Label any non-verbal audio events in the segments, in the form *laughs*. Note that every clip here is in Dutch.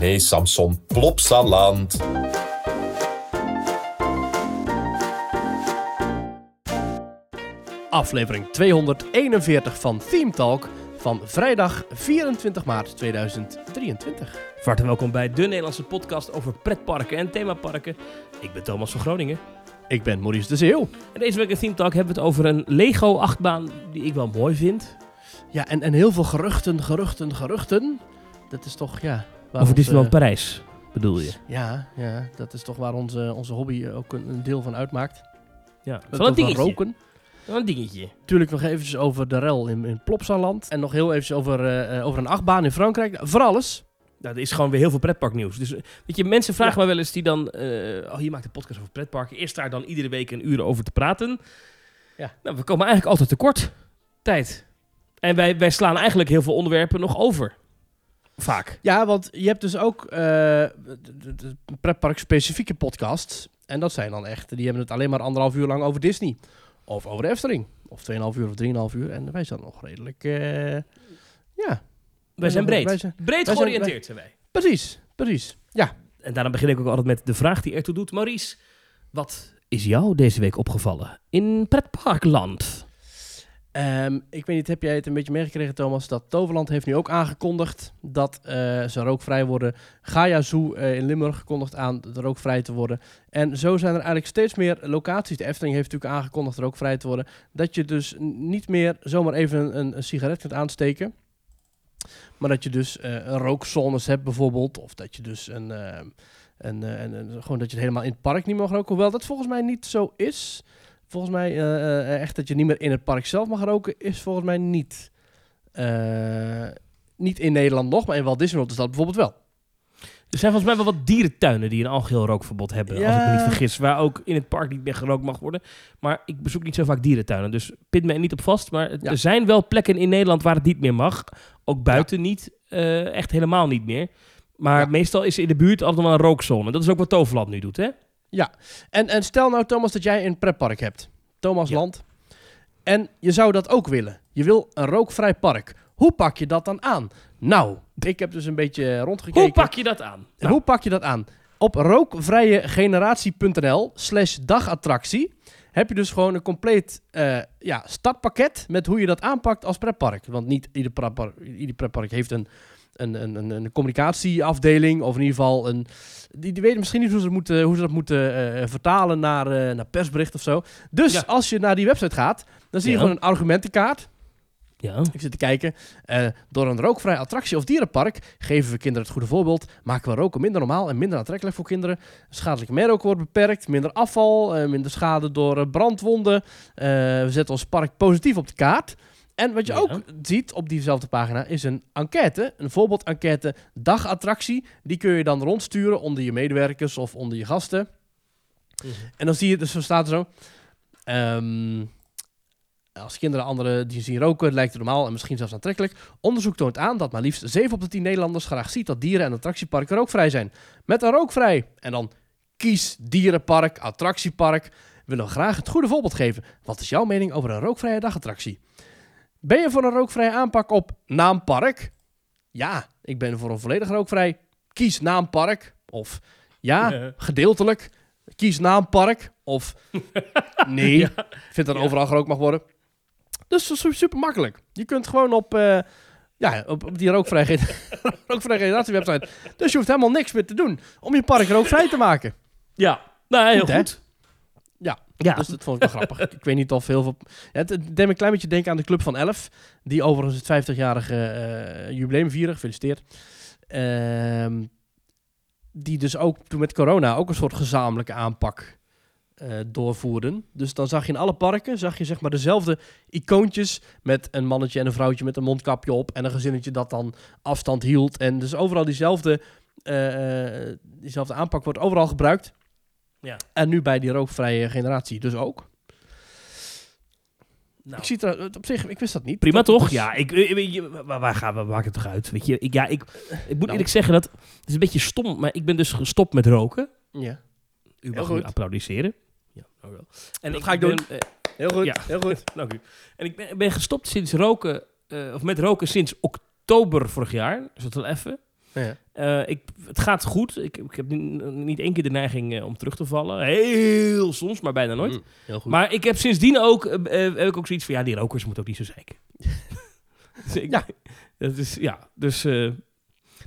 Nee, Samson, Plopsaland. Aflevering 241 van Theme Talk van vrijdag 24 maart 2023. Van harte welkom bij de Nederlandse podcast over pretparken en themaparken. Ik ben Thomas van Groningen. Ik ben Maurice de Zeeuw. En deze week in Theme Talk hebben we het over een Lego-achtbaan die ik wel mooi vind. Ja, en, en heel veel geruchten, geruchten, geruchten. Dat is toch, ja... over Disneyland Parijs, bedoel je? Ja, ja, dat is toch waar onze, onze hobby ook een, een deel van uitmaakt. Ja, van een dingetje. roken. Een dingetje. Natuurlijk nog eventjes over de rel in, in Plopsaland. En nog heel eventjes over, eh, eh, over een achtbaan in Frankrijk. Voor alles. Nou, er is gewoon weer heel veel pretparknieuws. Dus eh, weet je, mensen vragen Ja. me wel eens die dan... eh, oh, je maakt een podcast over pretparken. Eerst daar dan iedere week een uur over te praten. Ja. Nou, we komen eigenlijk altijd tekort. Tijd. En wij, wij slaan eigenlijk heel veel onderwerpen nog over. Vaak. Ja, want je hebt dus ook eh, pretpark specifieke podcasts. En dat zijn dan echt, die hebben het alleen maar anderhalf uur lang over Disney. Of over de Efteling. Of 2,5 uur of 3,5 uur. En wij zijn nog redelijk, eh, ja. Wij zijn breed. Wij zijn, Breed georiënteerd zijn wij. precies, precies. Ja. En daarom begin ik ook altijd met de vraag die ertoe doet. Maurice, wat is jou deze week opgevallen in pretparkland? Ehm, ik weet niet, heb jij het een beetje meegekregen, Thomas? Dat Toverland heeft nu ook aangekondigd dat eh, ze rookvrij worden. Gaia Zoo eh, in Limburg kondigt aan rookvrij te worden. En zo zijn er eigenlijk steeds meer locaties. De Efteling heeft natuurlijk aangekondigd rookvrij te worden. Dat je dus niet meer zomaar even een, sigaret kunt aansteken. Maar dat je dus eh, een rookzones hebt bijvoorbeeld. Of dat je dus eh, eh, een, een- gewoon dat je het helemaal in het park niet mag roken. Hoewel dat volgens mij niet zo is. Volgens mij eh, eh, echt dat je niet meer in het park zelf mag roken, is volgens mij niet. eh, niet in Nederland nog, maar in Walt Disney World is dat bijvoorbeeld wel. Er zijn volgens mij wel wat dierentuinen die een algeheel rookverbod hebben. Als ik me niet vergis. Waar ook in het park niet meer gerookt mag worden. Maar ik bezoek niet zo vaak dierentuinen. Dus pin me er niet op vast. Maar Ja. er zijn wel plekken in Nederland waar het niet meer mag. Ook buiten niet. eh, echt helemaal niet meer. Maar meestal is in de buurt altijd wel een rookzone. Dat is ook wat Toverland nu doet, hè? En, en stel nou, Thomas, dat jij een pretpark hebt. Thomas Ja. Land. En je zou dat ook willen. Je wil een rookvrij park. Hoe pak je dat dan aan? Nou, ik heb dus een beetje rondgekeken. Hoe pak je dat aan? Nou, Hoe pak je dat aan? Op rookvrijegeneratie.nl slash dagattractie heb je dus gewoon een compleet eh, ja, startpakket met hoe je dat aanpakt als pretpark. Want niet ieder pretpark, ieder pretpark heeft een, een, een, een, een communicatieafdeling of in ieder geval een... Die, die weten misschien niet hoe ze dat moeten, hoe ze dat moeten eh, vertalen naar, eh, naar persbericht of zo. Dus Ja. als je naar die website gaat, dan zie je Ja. gewoon een argumentenkaart. ja. Ik zit te kijken. Eh, door een rookvrij attractie of dierenpark geven we kinderen het goede voorbeeld. Maken we roken minder normaal en minder aantrekkelijk voor kinderen. Schadelijke meeroken wordt beperkt. Minder afval. minder schade door brandwonden. We zetten ons park positief op de kaart. En wat je Ja. ook ziet op diezelfde pagina is een enquête. Een voorbeeld-enquête dagattractie. Die kun je dan rondsturen onder je medewerkers of onder je gasten. En dan zie je, dus zo staat er zo. ehm, als kinderen anderen die zien roken, lijkt het normaal en misschien zelfs aantrekkelijk. Onderzoek toont aan dat maar liefst 7 op de 10 Nederlanders graag ziet dat dieren en attractieparken rookvrij zijn. Met een rookvrij. En dan kies dierenpark, attractiepark. Willen we graag het goede voorbeeld geven. Wat is jouw mening over een rookvrije dagattractie? Ben je voor een rookvrije aanpak op naampark? Ja, ik ben voor een volledig rookvrij. Kies naampark. Of ja, gedeeltelijk. Kies naampark. Of *laughs* nee, Ja. vind dat Ja. overal gerookt mag worden. Dus dat is super makkelijk. Je kunt gewoon op, eh, ja, op, op die rookvrij, *laughs* rookvrij generatie website. Dus je hoeft helemaal niks meer te doen om je park rookvrij te maken. Ja. Nou, heel goed. Ja. Dus dat vond ik wel grappig. Ik weet niet of heel veel... Het, deed me een klein beetje denken aan de Club van 11. Die overigens het 50-jarige eh, jubileum vieren. Gefeliciteerd. Ehm, die dus ook toen met corona ook een soort gezamenlijke aanpak eh, doorvoerden. Dus dan zag je in alle parken zag je zeg maar dezelfde icoontjes met een mannetje en een vrouwtje met een mondkapje op en een gezinnetje dat dan afstand hield. En dus overal diezelfde, eh, diezelfde aanpak wordt overal gebruikt. Ja. En nu bij die rookvrije generatie dus ook. Nou. Ik zie het er- op zich, ik wist dat niet. Prima Dat- toch? Ja, ik, je, waar, gaan we? Maakt het toch uit? Weet je, ik, ja, ik, ik moet Nou. eerlijk zeggen dat het is een beetje stom, maar ik ben dus gestopt met roken. Ja. U mag nu applaudisseren. Ja, dank u wel. En Dat ga ik ben, doen. eh, Heel goed, Ja. heel goed. *laughs* dank u. En ik ben, ben gestopt sinds roken, eh, of met roken sinds oktober vorig jaar. Dus dat wel even. Ja. Eh, ik, het gaat goed. Ik, ik heb niet, één keer de neiging eh, om terug te vallen. Heel soms, maar bijna nooit. Mm, heel goed. Maar ik heb sindsdien ook, eh, heb ik ook zoiets van, ja, die rokers moeten ook niet zo zeiken. *laughs* dus ik, Ja. Dat is, ja, dus, nou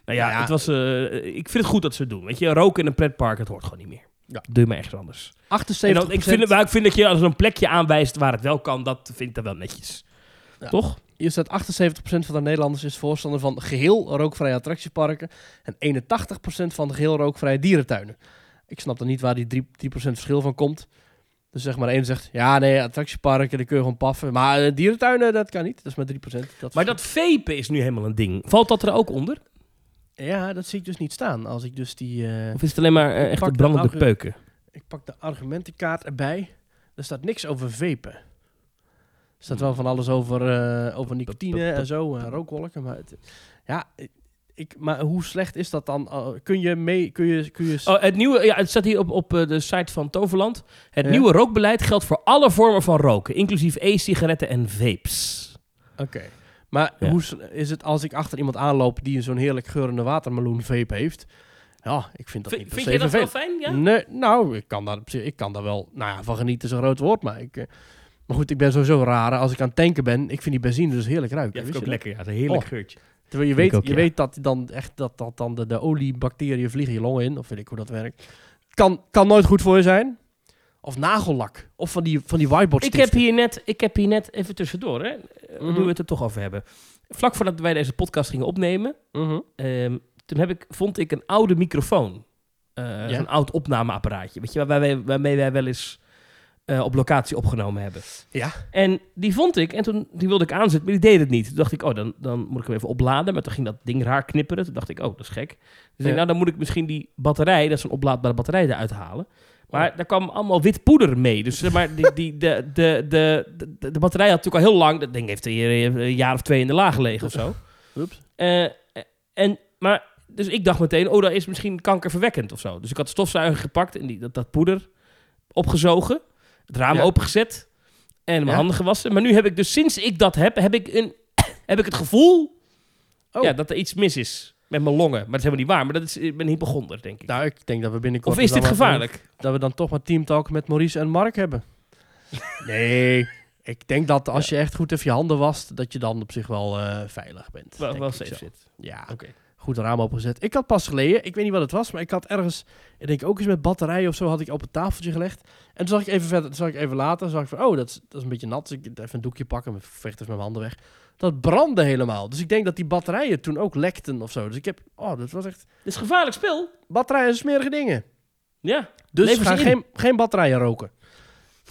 ja, Ja. Het was, ik vind het goed dat ze het doen. Weet je, roken in een pretpark, het hoort gewoon niet meer. Ja. Doe maar echt anders. 78 En dan, ik, vind, maar ik vind dat je als een plekje aanwijst waar het wel kan, dat vind ik dan wel netjes. Ja. Toch? Hier staat 78% van de Nederlanders is voorstander van geheel rookvrije attractieparken en 81% van geheel rookvrije dierentuinen. Ik snap dan niet waar die 3%, 3% verschil van komt. Dus zeg maar, één zegt, ja nee, attractieparken, daar kun je gewoon paffen. Maar eh, dierentuinen, dat kan niet. Dat is maar 3%. Dat Maar dat vapen is nu helemaal een ding. Valt dat er ook onder? Ja, dat zie ik dus niet staan. Als ik dus die... eh, Of is het alleen maar eh, echt brandende peuken? ik pak de argumentenkaart erbij. Er staat niks over vapen. Er staat wel van alles over, eh, over nicotine en zo, en rookwolken. Maar het, ja, ik, maar hoe slecht is dat dan? Uh, kun je mee, kun je, kun je... Oh, het nieuwe, ja, het staat hier op, op eh, de site van Toverland. Het Ja. nieuwe rookbeleid geldt voor alle vormen van roken, inclusief e-sigaretten en vapes. Oké. Maar Ja. hoe is het als ik achter iemand aanloop die zo'n heerlijk geurende watermeloen vape heeft? Ja, ik vind dat niet vind je dat wel fijn? Ja? Nee, nou, ik kan daar, ik kan daar wel, nou ja, van genieten is een groot woord, maar ik... eh, maar goed, ik ben sowieso raar. Als ik aan het tanken ben, ik vind die benzine dus heerlijk ruiken. Ja, vind ik ook lekker. Ja, het is een heerlijk Oh. geurtje. Terwijl je weet, ook, je ja. weet dat dan echt dat, dat dan de, de oliebacteriën vliegen je longen in, of weet ik hoe dat werkt. Kan, kan nooit goed voor je zijn. Of nagellak. Of van die, van die whiteboard Ik heb, hier net, ik heb hier net even tussendoor, hè, eh, nu we het er toch over hebben. Vlak voordat wij deze podcast gingen opnemen, Mhm. ehm, toen heb ik, vond ik een oude microfoon. Eh, Ja? Een oud opnameapparaatje. Weet je, waar wij, waarmee wij wel eens eh, op locatie opgenomen hebben. Ja. En die vond ik, en toen die wilde ik aanzetten, maar die deed het niet. Toen dacht ik, oh, dan, dan moet ik hem even opladen. Maar toen ging dat ding raar knipperen. Toen dacht ik, oh, dat is gek. Dus ik Ja. denk, nou, dan moet ik misschien die batterij, dat is een oplaadbare batterij, eruit halen. Maar Oh. daar kwam allemaal wit poeder mee. Dus maar, die, die, de, de, de, de, de batterij had natuurlijk al heel lang, dat ding heeft hier een jaar of twee in de laag gelegen of zo. *laughs* Oeps. Eh, en, maar, dus ik dacht meteen, oh, dat is misschien kankerverwekkend of zo. Dus ik had de stofzuiger gepakt en die, dat, dat poeder opgezogen. Het raam Ja. opengezet en mijn Ja. handen gewassen. Maar nu heb ik dus, sinds ik dat heb, heb ik, een, *coughs* heb ik het gevoel Oh. ja, dat er iets mis is met mijn longen. Maar dat is helemaal niet waar. Maar dat is, ik ben hypochonder, denk ik. Nou, ik denk dat we binnenkort... of is dit gevaarlijk? Dat we dan toch maar teamtalk met Maurice en Mark hebben. *laughs* nee, ik denk dat als je echt goed even je handen wast, dat je dan op zich wel eh, veilig bent. Wel, wel safe zit. Ja, Oké. Goed raam opengezet. Ik had pas geleden, ik weet niet wat het was, maar ik had ergens, ik denk ook eens met batterijen of zo, had ik op het tafeltje gelegd. En toen zag ik even verder, toen zag ik even later, zag ik van, oh, dat is, dat is een beetje nat. Dus ik even een doekje pakken, vecht even met mijn handen weg. Dat brandde helemaal. Dus ik denk dat die batterijen toen ook lekten of zo. Dus ik heb, oh, dat was echt, Dit is gevaarlijk spel. batterijen zijn smerige dingen. Ja. Dus ga geen, geen batterijen roken.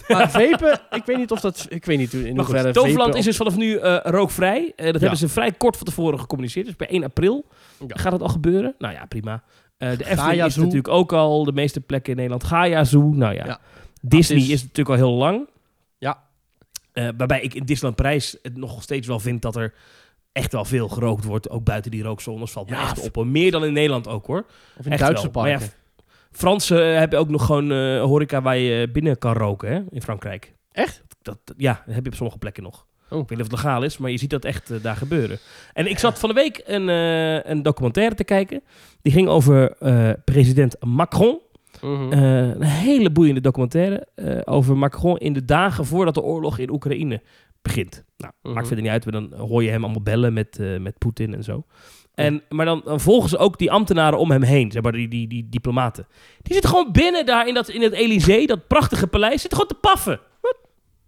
Maar vapen, ik weet niet of dat, ik weet niet in hoeverre goed, Toverland is dus vanaf nu eh, rookvrij. Eh, dat hebben ze vrij kort van tevoren gecommuniceerd. Dus bij 1 april Ja. gaat het al gebeuren. Nou ja, prima. Eh, de Efteling Gaia is Zoo. natuurlijk ook al de meeste plekken in Nederland. Gaia Zoo, nou ja. Ja. Disney Dat is... is- natuurlijk al heel lang. Ja. Waarbij ik in Disneyland Parijs het nog steeds wel vind dat er echt wel veel gerookt wordt. Ook buiten die rookzones valt me echt op. hoor. Meer dan in Nederland ook hoor. Of in Echt Duitse wel. Parken. Fransen eh, hebben ook nog gewoon eh, horeca waar je binnen kan roken hè, in Frankrijk. Echt? Dat, ja, dat heb je op sommige plekken nog. Oh. Ik weet niet of het legaal is, maar je ziet dat echt eh, daar gebeuren. En ik zat van de week een, eh, een documentaire te kijken. Die ging over eh, president Macron. Mhm. Eh, een hele boeiende documentaire eh, over Macron in de dagen voordat de oorlog in Oekraïne begint. Nou, Mhm. maakt verder niet uit, maar dan hoor je hem allemaal bellen met, eh, met Poetin en zo. En, maar dan, dan volgen ze ook die ambtenaren om hem heen, zeg maar, die, die, die diplomaten. Die zitten gewoon binnen daar in, dat, in het Elysée, dat prachtige paleis, zitten gewoon te paffen.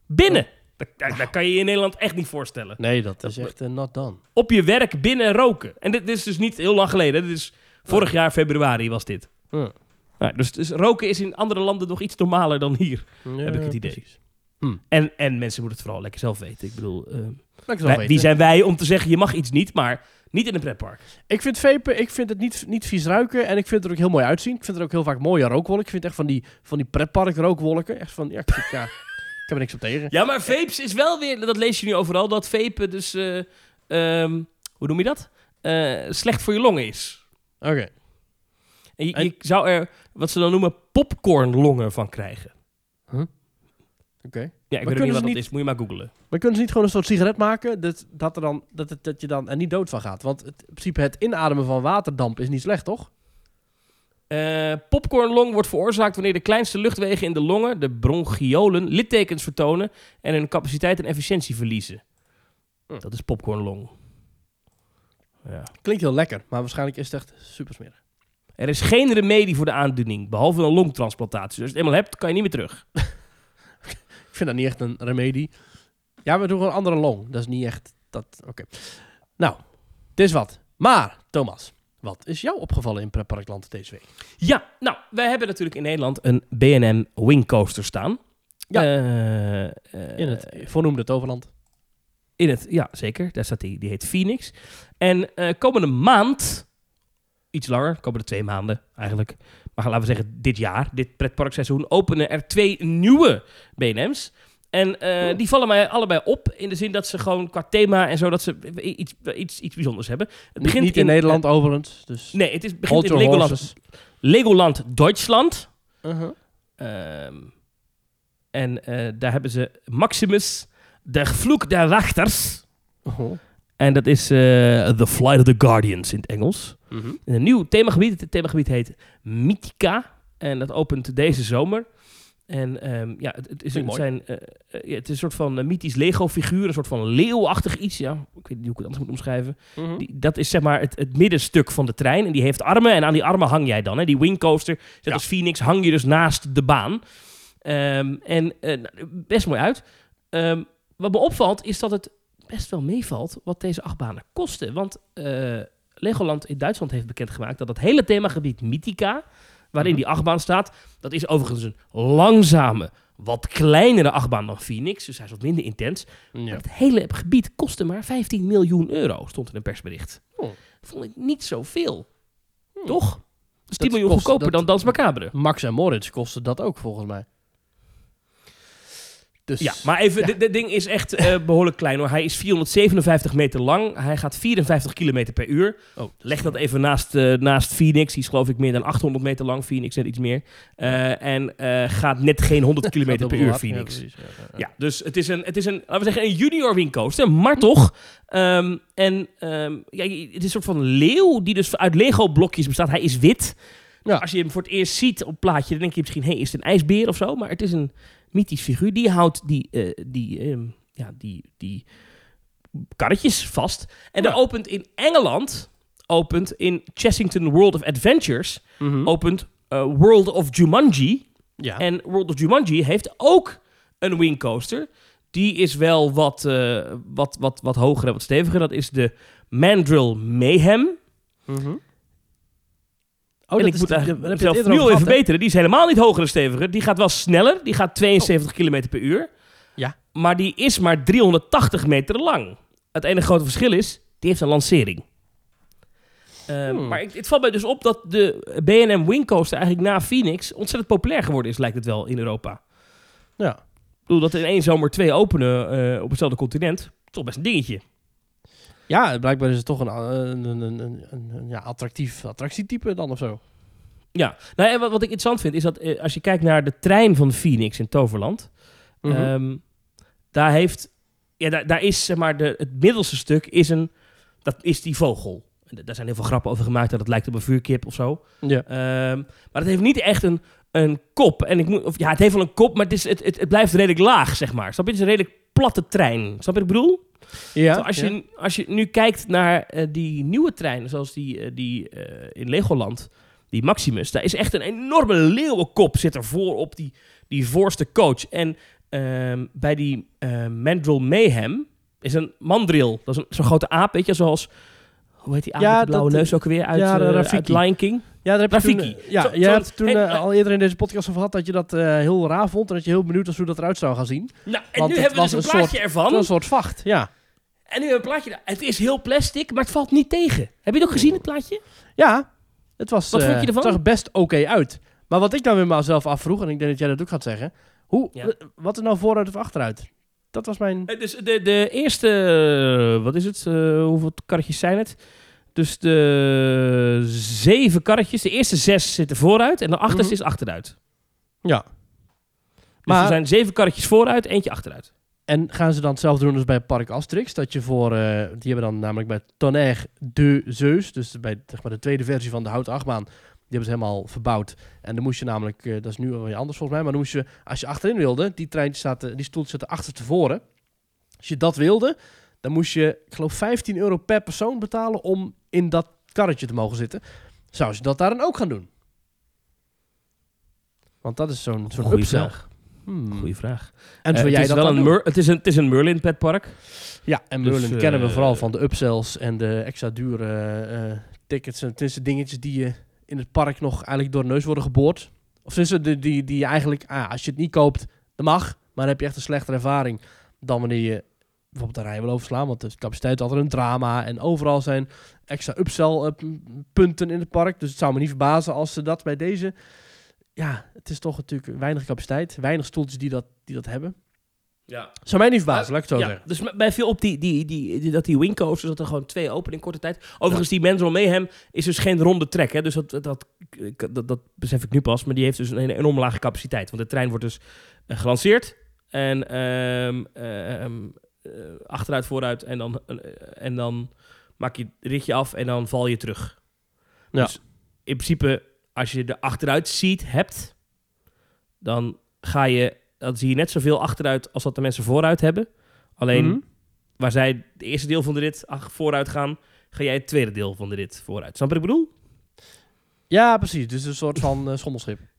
Binnen. Dat, dat, dat kan je je in Nederland echt niet voorstellen. nee, dat is echt uh, not done. Op je werk binnen roken. En dit, dit is dus niet heel lang geleden. Dit is vorig jaar februari was dit. Ja. Nou, dus, dus roken is in andere landen nog iets normaler dan hier. heb ik het idee. Hm. En, en mensen moeten het vooral lekker zelf weten. Ik bedoel, eh, wij- weten. wie zijn wij om te zeggen je mag iets niet, maar niet in een pretpark. ik vind vapen, ik vind het niet, niet vies ruiken en ik vind het er ook heel mooi uitzien. Ik vind er ook heel vaak mooie rookwolken. Ik vind echt van die, van die pretpark rookwolken. Echt van, ja, ik, ja, *laughs* ik heb er niks op tegen. Ja, maar vapes is wel weer, dat lees je nu overal, dat vapen dus, eh, ehm, hoe noem je dat? Eh, slecht voor je longen is. Oké. En je, En- zou er, wat ze dan noemen, popcornlongen van krijgen. Oké. Ja, ik weet ook niet wat dat niet- is. Moet je maar googlen. Maar kunnen ze niet gewoon een soort sigaret maken dat, dat, er dan, dat, het- dat je dan er niet dood van gaat? Want het, in principe het inademen van waterdamp is niet slecht, toch? Eh, popcornlong wordt veroorzaakt wanneer de kleinste luchtwegen in de longen, de bronchiolen, littekens vertonen en hun capaciteit en efficiëntie verliezen. Hm. Dat is popcornlong. Ja. Klinkt heel lekker, maar waarschijnlijk is het echt super smerig. Er is geen remedie voor de aandoening, behalve een longtransplantatie. Dus als je het eenmaal hebt, kan je niet meer terug. *laughs* Ik vind dat niet echt een remedie. Ja, we doen gewoon een andere long. Dat is niet echt... Dat, Oké. Nou, dit is wat. Maar, Thomas, wat is jou opgevallen in Pretparkland deze week? Ja, nou, wij hebben natuurlijk in Nederland een B&M Wingcoaster staan. Ja. Eh, eh, In het voornoemde Toverland. In het, ja, zeker. Daar staat die. Die heet Phoenix. En eh, komende maand, iets langer, komende twee maanden eigenlijk. Maar laten we zeggen dit jaar, dit pretparkseizoen, openen er twee nieuwe B&M's. En eh, die vallen mij allebei op in de zin dat ze gewoon qua thema en zo, dat ze iets, iets, iets bijzonders hebben. Het Niet, niet in, Nederland overigens. Dus nee, het is, begint in Legoland, horses. Legoland Duitsland. Uh-huh. Ehm, en eh, daar hebben ze Maximus, de vloek der wachters. Oh. En dat is eh, The Flight of the Guardians in het Engels. Mhm. Een nieuw themagebied. Het themagebied heet Mythica. En dat opent deze zomer. En ehm, ja, het, het, is een, zijn, eh, eh, ja, het is een soort van mythisch Lego-figuur. Een soort van leeuwachtig iets. Ja, ik weet niet hoe ik het anders moet omschrijven. Mhm. Die, dat is zeg maar het, het middenstuk van de trein. En die heeft armen. En aan die armen hang jij dan. Hè? Die wingcoaster, net Ja. als Phoenix, hang je dus naast de baan. Ehm, en nou, best mooi uit. Ehm, wat me opvalt is dat het best wel meevalt wat deze achtbanen kosten. Want eh, Legoland in Duitsland heeft bekendgemaakt dat het hele themagebied Mythica, waarin Mhm. die achtbaan staat, dat is overigens een langzame, wat kleinere achtbaan dan Phoenix. Dus hij is wat minder intens. Ja. Het hele gebied kostte maar 15 miljoen euro, stond in een persbericht. Oh. Vond ik niet zoveel. Hmm. Toch? Is 10 Dat miljoen kost- goedkoper dat- dan Dans Macabre. Max en Moritz kosten dat ook volgens mij. Dus, Ja, maar even, Ja. dit, dit ding is echt eh, behoorlijk klein hoor. Hij is 457 meter lang. Hij gaat 54 kilometer per uur. Oh, Leg dat even naast, eh, naast Phoenix. Die is geloof ik meer dan 800 meter lang. Phoenix net iets meer. Eh, en gaat net geen 100 *laughs* kilometer per uur, Phoenix. Ja, Ja, dus het is, een, het is een, laten we zeggen, een junior wingcoaster, maar toch. Ehm, en ehm, ja, het is een soort van leeuw die dus uit Lego-blokjes bestaat. Hij is wit. Ja. Als je hem voor het eerst ziet op plaatje, dan denk je misschien, hé, hey, is het een ijsbeer of zo? Maar het is een mythisch figuur. Die houdt die, eh, die, ehm, ja, die, die karretjes vast. En Ja. er opent in Engeland, opent in Chessington World of Adventures, Mhm. opent eh, World of Jumanji. ja. En World of Jumanji heeft ook een wingcoaster. Die is wel wat, eh, wat, wat, wat hoger en wat steviger. Dat is de Mandrill Mayhem. En Oh, dat ik is moet eigenlijk zelf nu al even gehad, hè? beteren. Die is helemaal niet hoger en steviger. Die gaat wel sneller. Die gaat 72 km per uur. Ja. Maar die is maar 380 meter lang. Het enige grote verschil is, die heeft een lancering. Hmm. Maar ik, het valt mij dus op dat de B&M Wingcoaster eigenlijk na Phoenix ontzettend populair geworden is, lijkt het wel, in Europa. Ja. Ik bedoel, dat er in één zomer twee openen eh, op hetzelfde continent, toch best een dingetje. Ja, blijkbaar is het toch een, een, een, een, een, ja, attractief attractietype dan of zo. Ja, nou, en wat, wat ik interessant vind, is dat eh, als je kijkt naar de trein van Phoenix in Toverland, Mhm. ehm, daar heeft, ja, daar, daar is zeg maar, de, het middelste stuk is, een, dat is die vogel. En Daar zijn heel veel grappen over gemaakt dat het lijkt op een vuurkip of zo. ja. Ehm, maar het heeft niet echt een, een kop. En ik moet, of, ja, het heeft wel een kop, maar het, is, het, het, het blijft redelijk laag, zeg maar. Snap je? Het is een redelijk platte trein. Snap je wat ik bedoel? Ja. Als, je, als je nu kijkt naar eh, die nieuwe treinen, zoals die, eh, die eh, in Legoland, die Maximus, daar is echt een enorme leeuwenkop zit er voor op die, die voorste coach. En ehm, bij die Mandrill Mayhem is een mandrill. Dat is een- zo'n grote aap, weet je, zoals... Hoe heet die aap Ja, blauwe dat- neus ook weer uit, ja, uit Lion King? Ja, daar heb je toen, Rafiki. eh, ja, Zo- je hebt toen en, al eerder in deze podcast over gehad dat je dat heel raar vond en dat je heel benieuwd was hoe dat eruit zou gaan zien. Nou, en Want nu hebben we dus een een plaatje ervan. Zo'n soort vacht, ja. En nu een plaatje. Het is heel plastic, maar het valt niet tegen. Heb je het ook gezien, het plaatje? Ja, het was... Wat eh, vond je ervan? Het zag er best oké uit. Maar wat ik dan weer mezelf afvroeg, en ik denk dat jij dat ook gaat zeggen. Hoe, Ja. wat is nou vooruit of achteruit? Dat was mijn... Eh, Dus de, de eerste, eh, wat is het? eh, hoeveel karretjes zijn het? Dus de zeven karretjes, de eerste zes zitten vooruit en de achterste Mhm. is achteruit. Ja. Dus Maar- er zijn zeven karretjes vooruit, eentje achteruit. En gaan ze dan hetzelfde doen als bij Park Asterix? Dat je voor, eh, die hebben dan namelijk bij Tonnerre de Zeus, dus bij zeg maar, de tweede versie van de houten achtbaan, die hebben ze helemaal verbouwd. En dan moest je namelijk, eh, dat is nu weer anders volgens mij, maar dan moest je, als je achterin wilde, die treintje zaten, die stoeltjes zaten achterstevoren. Als je dat wilde, dan moest je, ik geloof 15 euro per persoon betalen om in dat karretje te mogen zitten. Zou ze dat daar dan ook gaan doen? Want dat is zo'n zo'n upsell. vraag. Hmm. Goeie vraag. En Eh, jij het, is dat wel dan een? Mer- het, is een, het is een Merlin petpark. Ja, en Dus, Merlin kennen we eh, vooral van de upsells en de extra dure eh, tickets. En tussen dingetjes die je in het park nog eigenlijk door de neus worden geboord. Of tussen die, die, die je eigenlijk, ah, als je het niet koopt, dat mag. Maar dan heb je echt een slechtere ervaring dan wanneer je bijvoorbeeld de rij wil overslaan. Want de capaciteit is altijd een drama. En overal zijn extra upsell punten in het park. Dus het zou me niet verbazen als ze dat bij deze... Ja, het is toch natuurlijk weinig capaciteit. Weinig stoeltjes die dat, die dat hebben. Ja. Zou mij niet verbazen, laat ik het zo ja, dus bij veel op die, die, die, die, dat die coasters, dat er gewoon twee open in korte tijd. Overigens, die Menzel Mayhem is dus geen ronde trek. Hè? Dus dat, dat, dat, dat, dat besef ik nu pas. Maar die heeft dus een enorm lage capaciteit. Want de trein wordt dus eh, gelanceerd. En ehm, ehm, eh, achteruit, vooruit. En dan, eh, en dan maak je het ritje af en dan val je terug. Ja. Dus in principe, als je de achteruit seat hebt, dan ga je, dan zie je net zoveel achteruit als dat de mensen vooruit hebben. Alleen Mhm. waar zij het eerste deel van de rit vooruit gaan, ga jij het tweede deel van de rit vooruit. Snap je wat ik bedoel? Ja, precies. Dus een soort van eh, schommelschip. *laughs*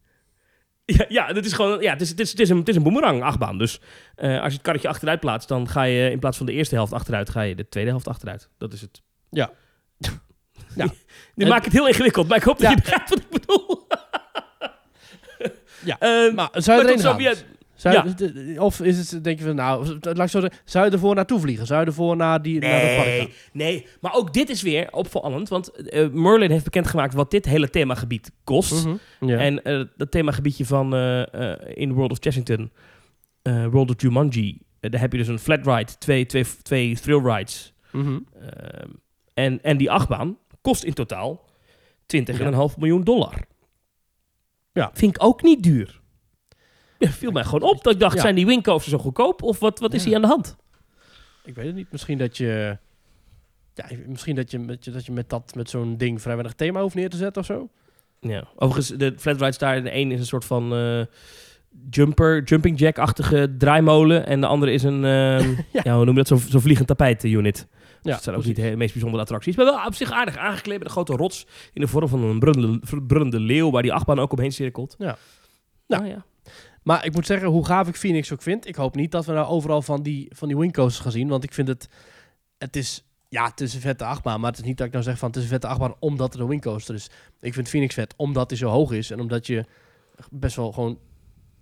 Ja, ja, het is gewoon, ja, het is, het is, het is een, het is een boemerang achtbaan. Dus eh, als je het karretje achteruit plaatst, dan ga je in plaats van de eerste helft achteruit, ga je de tweede helft achteruit. Dat is het. Ja. *laughs* Ja. Nu En- maak ik het heel ingewikkeld, maar ik hoop dat je begrijpt wat ik bedoel. Ja. *laughs* Eh, Maar ja, Zou Ja. Of is het, denk je van, nou, laat zo zou je ervoor naartoe vliegen? Zou je ervoor naar, die, naar dat park? Nee, nee, maar ook dit is weer opvallend, want eh, Merlin heeft bekendgemaakt wat dit hele themagebied kost. Mhm. Ja. En eh, dat themagebiedje van eh, in World of Chessington, World of Jumanji, daar heb je dus een flat ride, twee, twee, twee thrill rides. Mhm. Ehm, en, en die achtbaan kost in totaal 20,5 Ja. miljoen dollar. Ja. Vind ik ook niet duur. Ja, viel mij gewoon op dat ik dacht, Ja. zijn die wingcoasters zo goedkoop? Of wat, wat is hier aan de hand? Ik weet het niet. Misschien dat je... Ja, misschien dat je met, je- dat je met, dat, met zo'n ding vrij weinig thema hoeft neer te zetten of zo. Ja. Overigens, de flat rides daar, de een is een soort van eh, jumper, jumping jack-achtige draaimolen. En de andere is een, ehm, *laughs* ja. hoe noem je dat, zo'n zo vliegend tapijt eh, unit. Ja, dat zijn ook niet de meest bijzondere attracties. Maar wel op zich aardig aangekleed met een grote rots in de vorm van een brullende, brullende leeuw, waar die achtbaan ook omheen cirkelt. Ja. Nou ja. Maar ik moet zeggen, hoe gaaf ik Phoenix ook vind, ik hoop niet dat we nou overal van die, van die wingcoasters gaan zien. Want ik vind het, het is, ja, het is een vette achtbaan. Maar het is niet dat ik nou zeg van, het is een vette achtbaan omdat het een wingcoaster is. Ik vind Phoenix vet omdat hij zo hoog is. En omdat je best wel gewoon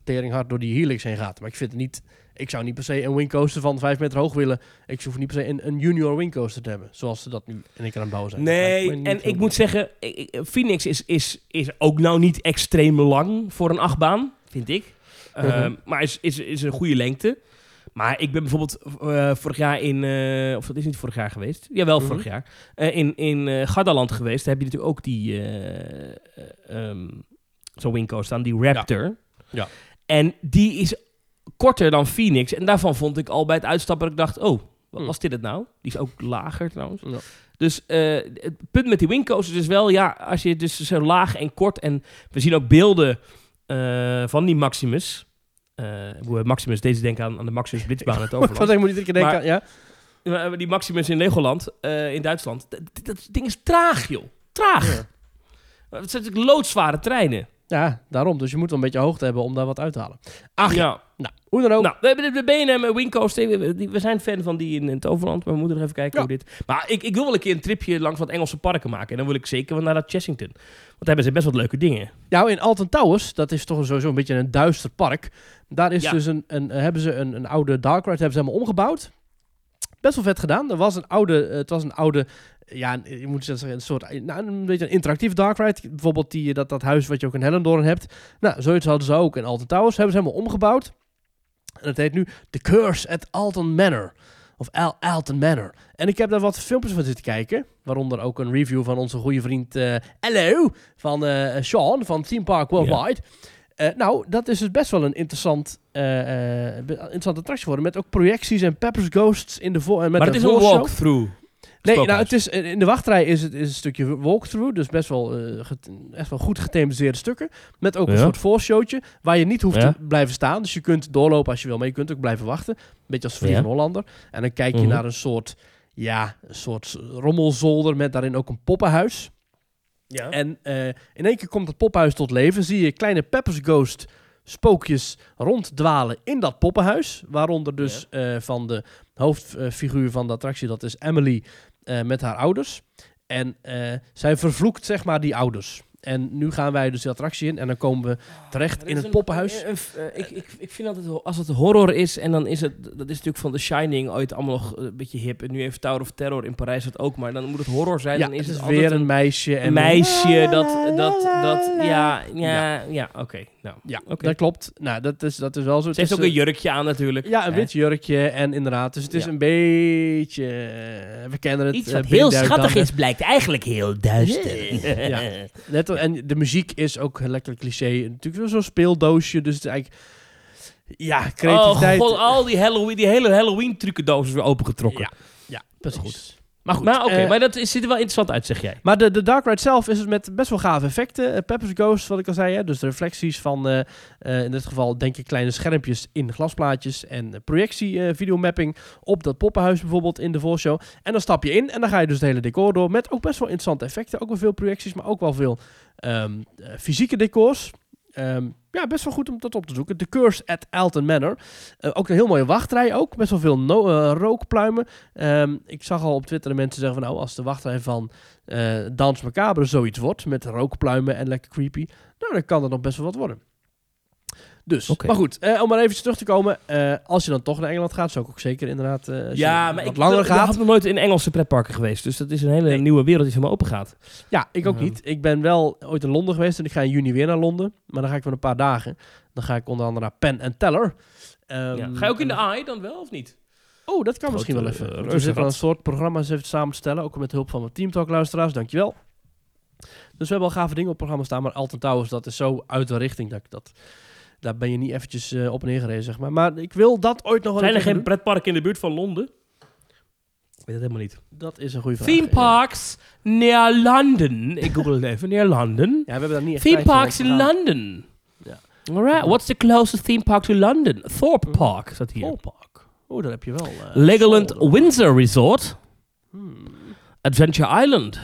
tering hard door die helix heen gaat. Maar ik vind het niet, ik zou niet per se een wingcoaster van 5 meter hoog willen. Ik hoef niet per se een, een junior wingcoaster te hebben. Zoals ze dat nu in keer aan het bouwen zijn. Nee, en ik moet zeggen, ik- ik- Phoenix is, is, is ook nou niet extreem lang voor een achtbaan, vind ik. Mhm. Ehm, maar is, is, is een goede lengte. Maar ik ben bijvoorbeeld eh, vorig jaar in... eh, of dat is niet vorig jaar geweest. Jawel, Mhm. vorig jaar. eh, in in Gardaland geweest. Daar heb je natuurlijk ook die... ehm, Zo'n wingco staan, die Raptor. Ja. En die is korter dan Phoenix. En daarvan vond ik al bij het uitstappen dat ik dacht... Oh, wat Hm. was dit het nou? Die is ook lager trouwens. Ja. Dus eh, het punt met die wingcoasters is wel, ja, als je dus zo laag en kort en we zien ook beelden eh, van die Maximus. Hoe Maximus, deze denken aan, aan de Maximus Blitzbaan het *laughs* Wat Overland. ik moet keer denken, aan- ja. Die Maximus in Legoland, in Duitsland, dat, dat ding is traag, joh. Traag. Ja. Het zijn natuurlijk loodzware treinen. Ja, daarom. Dus je moet wel een beetje hoogte hebben om daar wat uit te halen. Ach ja, nou, hoe dan ook. Nou, we hebben de, de BNM Wingcoaster. We, we- die- we zijn fan van die in, het Overland, maar we moeten nog even kijken Ja. hoe dit... Maar ik, ik wil wel een keer een tripje langs wat Engelse parken maken. En dan wil ik zeker wel naar dat Chessington. Want daar hebben ze best wat leuke dingen. Nou, in Alton Towers, dat is toch sowieso een beetje een duister park. Daar is Ja. dus een, een, hebben ze een, een oude dark ride hebben ze helemaal omgebouwd. Best wel vet gedaan. Er was een oude, eh, het was een oude, eh, ja, je moet zeggen, een soort, eh, nou, een beetje een interactief dark ride. Bijvoorbeeld die, dat, dat huis wat je ook in Hellendoorn hebt. Nou, zoiets hadden ze ook in Alton Towers. Hebben ze helemaal omgebouwd. En het heet nu The Curse at Alton Manor. Of Al Alton Manor. En ik heb daar wat filmpjes van zitten kijken. Waaronder ook een review van onze goede vriend eh Hello. Van Sean van Theme Park Worldwide. Eh, nou, dat is dus best wel een interessant, interessante attractie geworden. Met ook projecties en Pepper's Ghosts in de vo- en met maar het is een walkthrough. Nee, nou, het is, in de wachtrij is het is een stukje walkthrough. Dus best wel, get- echt wel goed gethematiseerde stukken. Met ook een Ja. soort voorshowtje. Waar je niet hoeft Ja. te blijven staan. Dus je kunt doorlopen als je wil. Maar je kunt ook blijven wachten. Beetje als Vliegende Ja. Hollander. En dan kijk je Mhm. naar een soort, ja, een soort rommelzolder. Met daarin ook een poppenhuis. Ja. En eh, in één keer komt het poppenhuis tot leven. Zie je kleine Pepper's Ghost spookjes ronddwalen in dat poppenhuis. Waaronder dus eh, van de hoofdfiguur van de attractie, dat is Emily eh, met haar ouders. En zij vervloekt zeg maar die ouders. En nu gaan wij dus de attractie in en dan komen we terecht Er in het een- poppenhuis. een- een- eh, ik, ik, ik vind altijd, als het horror is, en dan is het, dat is natuurlijk van The Shining ooit allemaal nog een beetje hip. En nu heeft Tower of Terror in Parijs dat ook, maar dan moet het horror zijn. ja, dan is het weer een meisje. En een meisje dat, dat, dat, ja, ja, ja, oké. Nou, Ja, oké. dat klopt. Nou, dat is, dat is wel zo. Ze Het heeft ook een eh, jurkje aan natuurlijk. Ja, een Hè? wit jurkje en inderdaad. Dus het is Ja. een beetje... eh, we kennen het. Iets eh, wat heel schattig is, blijkt eigenlijk heel duister. *laughs* Ja. Net, en de muziek is ook lekker cliché. Natuurlijk wel zo'n speeldoosje. Dus het is eigenlijk... Ja, creativiteit. Oh god, al die, Halloween, die hele Halloween trucendozen weer opengetrokken. Ja, ja precies. goed. Maar goed. Maar oké, eh, maar dat is, ziet er wel interessant uit, zeg jij. Maar de, de Dark Ride zelf is het met best wel gave effecten. Eh, Pepper's Ghost, wat ik al zei. Hè? Dus de reflecties van, eh, in dit geval denk ik, kleine schermpjes in glasplaatjes. En projectie, videomapping op dat poppenhuis bijvoorbeeld in de voorshow. En dan stap je in en dan ga je dus het hele decor door. Met ook best wel interessante effecten. Ook wel veel projecties, maar ook wel veel ehm, eh, fysieke decors. Ehm, ja, best wel goed om dat op te zoeken. The Curse at Alton Manor. Eh, ook een heel mooie wachtrij ook. Best wel veel eh, rookpluimen. Ehm, ik zag al op Twitter de mensen zeggen van... nou, als de wachtrij van eh Dans Macabre zoiets wordt... met rookpluimen en lekker creepy... nou, dan kan dat nog best wel wat worden. Dus, Oké. maar goed, eh, om maar even terug te komen. eh, als je dan toch naar Engeland gaat, zou ik ook zeker inderdaad... eh, Ja, maar ik langer gaat. had nog nooit in Engelse pretparken geweest. Dus dat is een hele Nee. nieuwe wereld die voor me open gaat. Ja, ik ook niet. Ik ben wel ooit in Londen geweest en ik ga in juni weer naar Londen. Maar dan ga ik voor een paar dagen. Dan ga ik onder andere naar Penn and Teller. Ehm, Ja. Ga je ook in de en- AI dan wel of niet? Oh, dat kan misschien wel even. we zitten aan een soort programma's even samen te stellen. Ook met hulp van mijn teamtalk-luisteraars. Dankjewel. Dus we hebben al gave dingen op het programma staan. Maar Alton Towers, dat is zo uit de richting. Dat ik dat, daar ben je niet eventjes eh, op en neer gereden, zeg maar. Maar ik wil dat ooit nog wel Zijn er geen pretparken in de buurt van Londen? Ik weet het helemaal niet. Dat is een goede vraag. Theme Ja. parks near London. Ik google het even. Near London. Ja, we hebben daar niet echt Theme parks in London. Ja. Alright, what's the closest theme park to London? Thorpe Park staat hier. Volpark. Oh, daar heb je wel. eh, Legoland. Windsor Resort. Hmm. Adventure Island.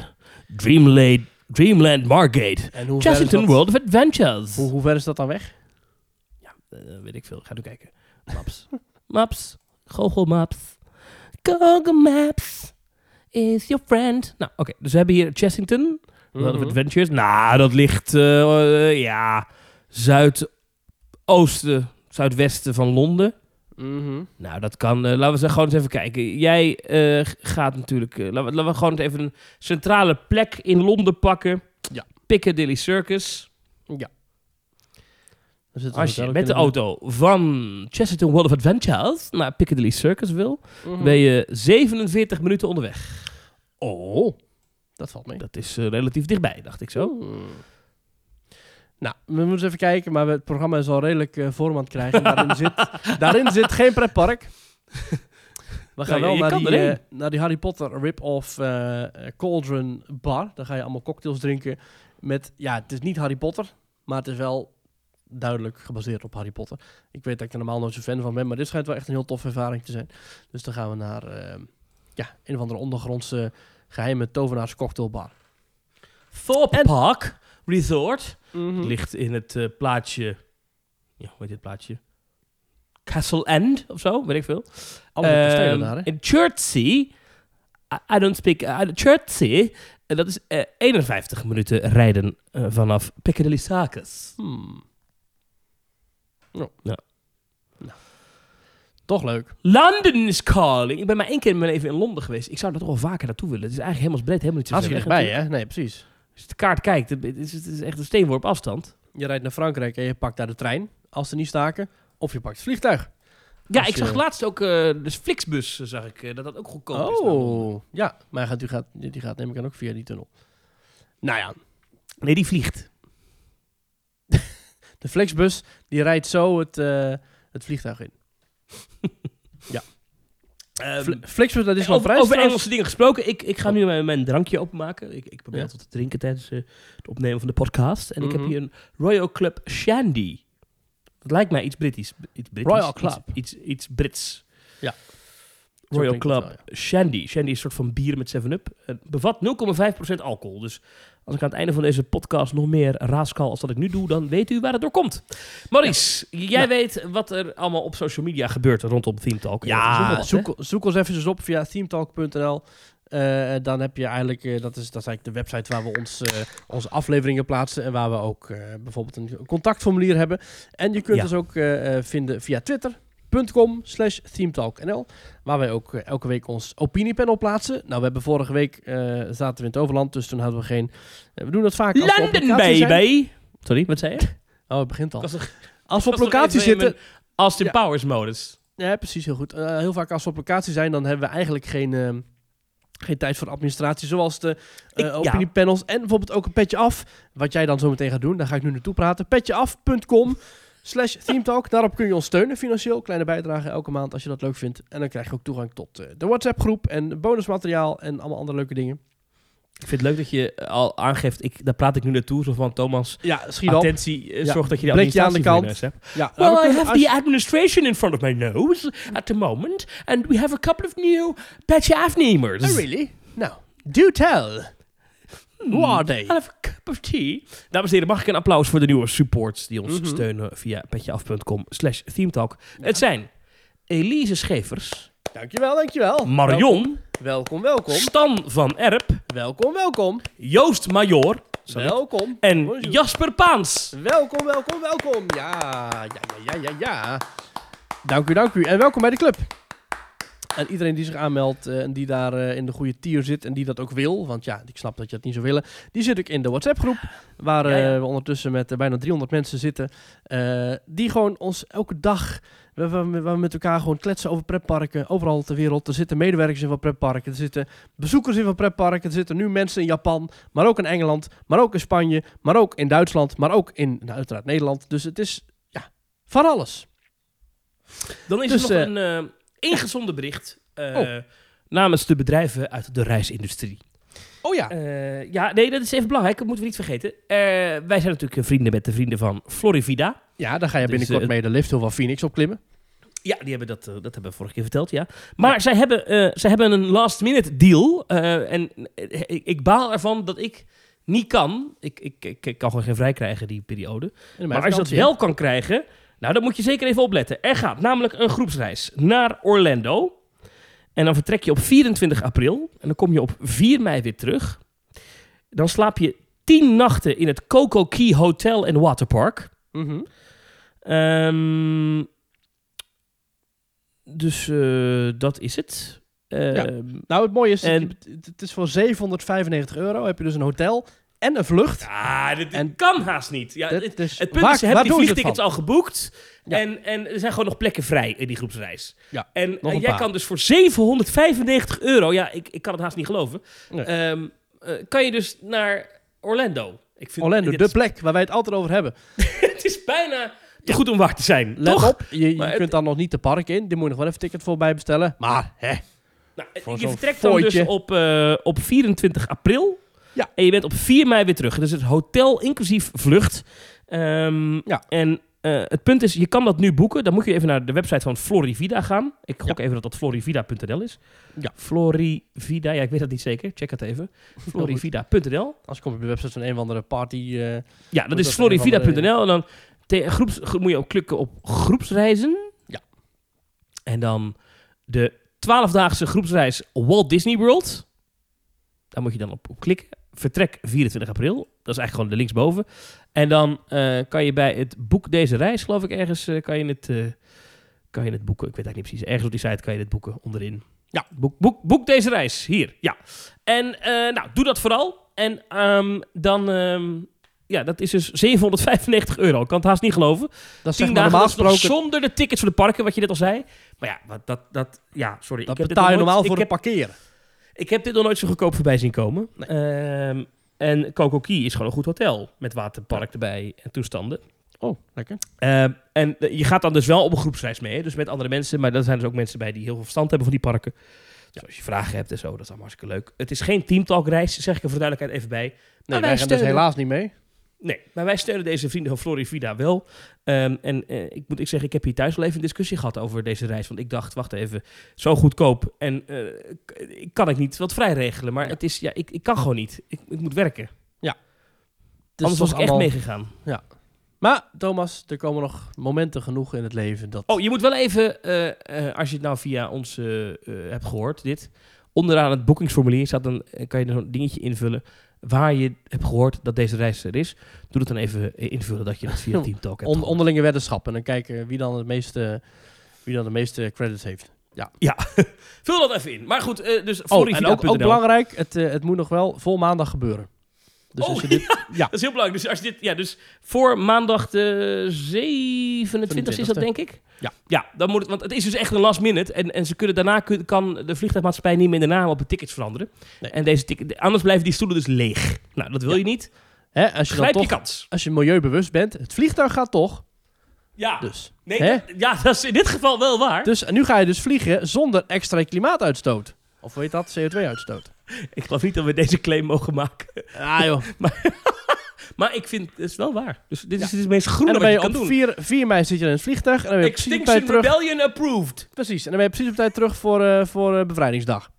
Dreamland, Dreamland Margate. En Chessington dat, World of Adventures. hoe, hoe ver is dat dan weg? Eh, weet ik veel. Ga nu kijken. Maps. *laughs* Maps. Google Maps. Google Maps is your friend. Nou, oké. Dus we hebben hier Chessington. World of Mhm. Adventures. Nou, dat ligt, eh, ja, zuidoosten, zuidwesten van Londen. Mhm. Nou, dat kan. eh, laten we ze gewoon eens even kijken. Jij gaat natuurlijk. laten, we, laten we gewoon eens even een centrale plek in Londen pakken. Ja. Piccadilly Circus. Er Als je met de auto van Chesterton World of Adventures naar Piccadilly Circus wil, Mhm. ben je 47 minuten onderweg. Oh, dat valt mee. Dat is eh, relatief dichtbij, dacht ik zo. Nou, we moeten eens even kijken, maar het programma is al redelijk vorm aan het krijgen. daarin, zit, *laughs* daarin zit geen pretpark. We gaan wel naar die, eh, naar die Harry Potter rip-off eh, Cauldron Bar. Daar ga je allemaal cocktails drinken met... Ja, het is niet Harry Potter, maar het is wel duidelijk gebaseerd op Harry Potter. Ik weet dat ik er normaal nooit zo fan van ben, maar dit schijnt wel echt een heel toffe ervaring te zijn. Dus dan gaan we naar eh, ja, een of andere ondergrondse geheime tovenaars cocktailbar. Thorpe En- Park Resort Mhm. ligt in het eh, plaatsje. Ja, hoe heet dit plaatsje? Castle End of zo, weet ik veel. Ehm, daar, hè? In Chertsey. I, I don't speak. Uh, Chertsey. En dat is eh, 51 minuten rijden eh, vanaf Piccadilly Circus. Hmm. Oh. Ja. Nou. Toch leuk. London is calling. Ik ben maar één keer in mijn leven in Londen geweest. Ik zou daar toch wel vaker naartoe willen. Het is eigenlijk helemaal breed, helemaal niet zo weg dichtbij, natuurlijk. hè? Nee, precies. Als je de kaart kijkt, het is, het is echt een steenworp afstand. Je rijdt naar Frankrijk en je pakt daar de trein, als ze niet staken. Of je pakt het vliegtuig. Ja, Als ik zag je- laatst ook, eh de Flixbus, eh, zag ik, eh, dat dat ook goedkoop is. naar Londen. Oh, ja. Maar gaat, die, gaat, die gaat neem ik aan ook via die tunnel. Nou ja, Nee, die vliegt. De Flixbus, die rijdt zo het, eh, het vliegtuig in. *laughs* Ehm, Fl- Flixbus, dat is wel vrij over. Engelse dingen gesproken. Ik, ik ga nu mijn, mijn drankje openmaken. Ik, ik probeer Ja. altijd te drinken tijdens eh, het opnemen van de podcast. En ik heb Mhm. hier een Royal Club Shandy. Dat lijkt mij iets Britisch. Iets Britisch Royal Club. Iets, iets, Brits. Ja. Royal Club wel, Shandy. Shandy is een soort van bier met 7-Up. Het bevat 0,5% alcohol. Dus als ik aan het einde van deze podcast nog meer raaskal als dat ik nu doe, dan weet u waar het door komt. Maurice, jij weet wat er allemaal op social media gebeurt rondom Theme Talk. Ja, wat, zoek, zoek ons even eens op via themetalk.nl. Eh, dan heb je eigenlijk, eh, dat, is, dat is eigenlijk de website waar we ons, eh, onze afleveringen plaatsen. En waar we ook bijvoorbeeld een contactformulier hebben. En je kunt Ja. ons ook vinden via twitter.com slash themetalknl. Waar wij ook eh, elke week ons opiniepanel plaatsen. Nou, we hebben vorige week, eh, zaten we in het overland, dus toen hadden we geen... eh, we doen dat vaak als we op London, zijn. baby! Sorry, wat zei je? *laughs* Oh, het begint al. Als we op locatie zitten... Austin Ja. Powers modus. Ja, precies, heel goed. Heel vaak als we op locatie zijn, dan hebben we eigenlijk geen, ehm, geen tijd voor administratie. Zoals de Ik- uh, ja. opiniepanels en bijvoorbeeld ook een petje af. Wat jij dan zo meteen gaat doen, daar ga ik nu naartoe praten. Petjeaf.com slash themetalk. Daarop kun je ons steunen financieel. Kleine bijdrage elke maand als je dat leuk vindt. En dan krijg je ook toegang tot eh, de WhatsApp groep en bonusmateriaal en allemaal andere leuke dingen. Ik vind het leuk dat je al aangeeft, ik, daar praat ik nu naartoe, zo van Thomas, Ja, schiet op. attentie, eh, Ja, zorg dat je de blikje aan de administratie je neus hebt. Ja, nou, we Well, I have the administration in front of my nose at the moment, and we have a couple of new patchy afnemers. Oh, really? Nou, do tell. Who are they? I'll have a cup of tea. Dames en heren, mag ik een applaus voor de nieuwe supports die ons Mhm. steunen via petjeaf.com slash themetalk. Het zijn Elise Schevers, Dankjewel, dankjewel. Marion, Welkom, welkom. Stan van Erp, Welkom, welkom. Joost Major Welkom. en Bonjour. Jasper Paans. Welkom, welkom, welkom. Ja, ja, ja, ja, ja, ja. Dank u, dank u. En welkom bij de club. En iedereen die zich aanmeldt eh, en die daar eh, in de goede tier zit en die dat ook wil, want ja, ik snap dat je dat niet zou willen, die zit ook in de WhatsApp-groep, waar Ja, ja. eh, we ondertussen met bijna 300 mensen zitten, die gewoon ons elke dag, we, we, met elkaar gewoon kletsen over pretparken, overal ter wereld. Er zitten medewerkers in van pretparken, er zitten bezoekers in van pretparken, er zitten nu mensen in Japan, maar ook in Engeland, maar ook in Spanje, maar ook in Duitsland, maar ook in, nou, uiteraard Nederland. Dus het is, ja, van alles. Dan is Dus, er nog eh, een uh, ingezonden bericht Oh. namens de bedrijven uit de reisindustrie. Oh ja. Eh, ja, nee, dat is even belangrijk. Dat moeten we niet vergeten. Eh, wij zijn natuurlijk vrienden met de vrienden van Florivida. Ja, daar ga je Dus, binnenkort mee de lift van Phoenix opklimmen. Ja, die hebben dat, dat hebben we vorige keer verteld, ja. Maar zij, hebben, zij hebben een last-minute deal. en ik, ik baal ervan dat ik niet kan. Ik, ik, ik, ik kan gewoon geen vrij krijgen die periode. Maar als je dat wel kan krijgen, nou, dan moet je zeker even opletten. Er gaat namelijk een groepsreis naar Orlando. En dan vertrek je op 24 april. En dan kom je op 4 mei weer terug. Dan slaap je 10 nachten in het Coco Key Hotel en Waterpark. Mhm. Ehm, dus eh, dat is het. Ehm, Nou, het mooie is, En- het is voor 795 euro heb je dus een hotel en een vlucht. Ah, dit, dit En- kan haast niet. Ja, Dat- het, dus het punt waar- is, ze hebben die vliegtickets al geboekt. Ja. En, en er zijn gewoon nog plekken vrij in die groepsreis. Ja, En eh, jij kan dus voor 795 euro, ja, ik, ik kan het haast niet geloven, Nee. ehm, eh, kan je dus naar Orlando. Ik vind, Orlando, dit de is- plek waar wij het altijd over hebben. *laughs* het is bijna te goed om waar te zijn. Let toch? op, je, je Maar kunt dan nog niet de park in. Die moet je nog wel even ticket voorbij bestellen. Maar, hè. Nou, je vertrekt dan dus op, eh, op 24 april. Ja. En je bent op 4 mei weer terug. Dus het hotel inclusief vlucht. Ehm, Ja. En eh, het punt is, je kan dat nu boeken. Dan moet je even naar de website van Florivida gaan. Ik gok even dat dat florivida.nl is. Ja. Florivida, ja, ik weet dat niet zeker. Check het even. *laughs* Florivida.nl. Als kom je op de website van een of andere party. eh, Ja, dat is florivida.nl. En dan te- groeps, gro- moet je ook klikken op groepsreizen. Ja. En dan de 12-daagse groepsreis Walt Disney World. Daar moet je dan op, op klikken. Vertrek 24 april. Dat is eigenlijk gewoon de linksboven. En dan eh, kan je bij het boek deze reis, geloof ik, ergens eh, kan, je het, eh, kan je het boeken. Ik weet eigenlijk niet precies. Ergens op die site kan je het boeken onderin. Ja, boek, boek, boek deze reis. Hier, ja. En nou, doe dat vooral. En ehm, dan, ehm, ja, dat is dus 795 euro. Ik kan het haast niet geloven. dat is zeg maar normaal gesproken. zonder de tickets voor de parken, wat je net al zei. Maar ja, dat, dat, ja sorry. Dat ik heb betaal je nooit- normaal voor heb, het parkeren. Ik heb dit nog nooit zo goedkoop voorbij zien komen. Ehm, en Coco Key is gewoon een goed hotel. Met waterpark erbij en toestanden. Oh, lekker. Eh, en eh, je gaat dan dus wel op een groepsreis mee, dus met andere mensen. Maar er zijn dus ook mensen bij die heel veel verstand hebben van die parken. Dus als je vragen hebt en zo, dat is allemaal hartstikke leuk. Het is geen teamtalkreis, zeg ik er voor duidelijkheid even bij. Nee, wij wij gaan dus helaas niet mee. Nee, maar wij steunen deze vrienden van Florivida wel. Ehm, en eh, ik moet ik zeggen, ik heb hier thuis wel even een discussie gehad over deze reis. Want ik dacht, wacht even, zo goedkoop. En eh, ik kan ik niet wat vrij regelen. Maar Ja. het is, ja, ik, ik kan gewoon niet. Ik, ik moet werken. Dus Anders was ik echt meegegaan. Maar Thomas, er komen nog momenten genoeg in het leven dat... Oh, je moet wel even, eh, eh, als je het nou via ons eh, eh, hebt gehoord, dit. Onderaan het boekingsformulier staat dan, eh, kan je er zo'n dingetje invullen waar je hebt gehoord dat deze reis er is. Doe het dan even eh, invullen dat je dat via *laughs* Teamtalk hebt On- gehoord. onderlinge weddenschap. En dan kijken wie dan het meeste, wie dan de meeste credits heeft. *laughs* Vul dat even in. Maar goed, eh, dus Oh, en ook, ook belangrijk, het, eh, het moet nog wel vol maandag gebeuren. Dus Oh, als je dit... Ja, Dat is heel belangrijk. Dus als je dit, ja, dus voor maandag de 27 is dat 27e. denk ik. Ja. Ja, dan moet het, want het is dus echt een last minute en, en ze kunnen daarna kun- kan de vliegtuigmaatschappij niet meer de naam op de tickets veranderen. Nee. En deze ticket, anders blijven die stoelen dus leeg. Nou, dat wil Ja. je niet. hè, als je dan je toch, kans. als je milieubewust bent, het vliegtuig gaat toch. Ja. Dus, Nee, dat- ja, dat is in dit geval wel waar. dus nu ga je dus vliegen zonder extra klimaatuitstoot. Of weet dat, CO2-uitstoot. *laughs* Ik geloof niet dat we deze claim mogen maken. Ah joh. *laughs* *laughs* Maar ik vind het is wel waar. Dus dit is, het meest En groene dan wat ben je op doen. 4, 4 mei zit je in het vliegtuig. En dan ben je precies op tijd Extinction terug. Rebellion approved. Precies. En dan ben je precies op tijd terug voor, eh, voor eh, bevrijdingsdag.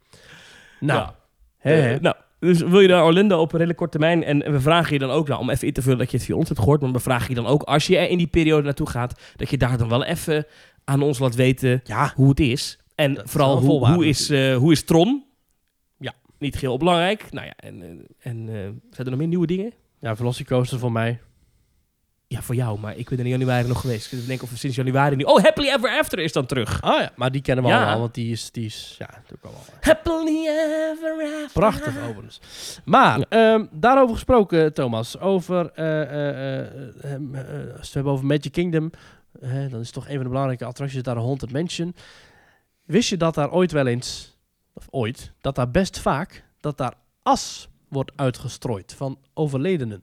Nou, Ja. hè, Eh, nou, dus wil je naar Orlando op een redelijk korte termijn. En we vragen je dan ook, nou, om even in te vullen dat je het via ons hebt gehoord. Maar we vragen je dan ook, als je er in die periode naartoe gaat, dat je daar dan wel even aan ons laat weten ja, hoe het is. En vooral wel hoe, is, eh, hoe is Tron? Niet heel belangrijk. Nou ja, en, en eh, zijn er nog meer nieuwe dingen? ja Velocicoaster voor mij. Ja, voor jou, maar ik ben er in januari nog geweest. Ik denk of we sinds januari nu... Oh, Happily Ever After is dan terug. Ah ja, maar die kennen we Ja. allemaal, want die is, die is ja, natuurlijk al wel Happily Ever After. prachtig overigens. Maar, Ja. ehm, daarover gesproken, Thomas, over, eh, eh, eh, ehm, eh, als we het hebben over Magic Kingdom, dan is toch een van de belangrijke attracties daar Haunted Mansion. Wist je dat daar ooit wel eens, of ooit, dat daar best vaak, dat daar as wordt uitgestrooid van overledenen?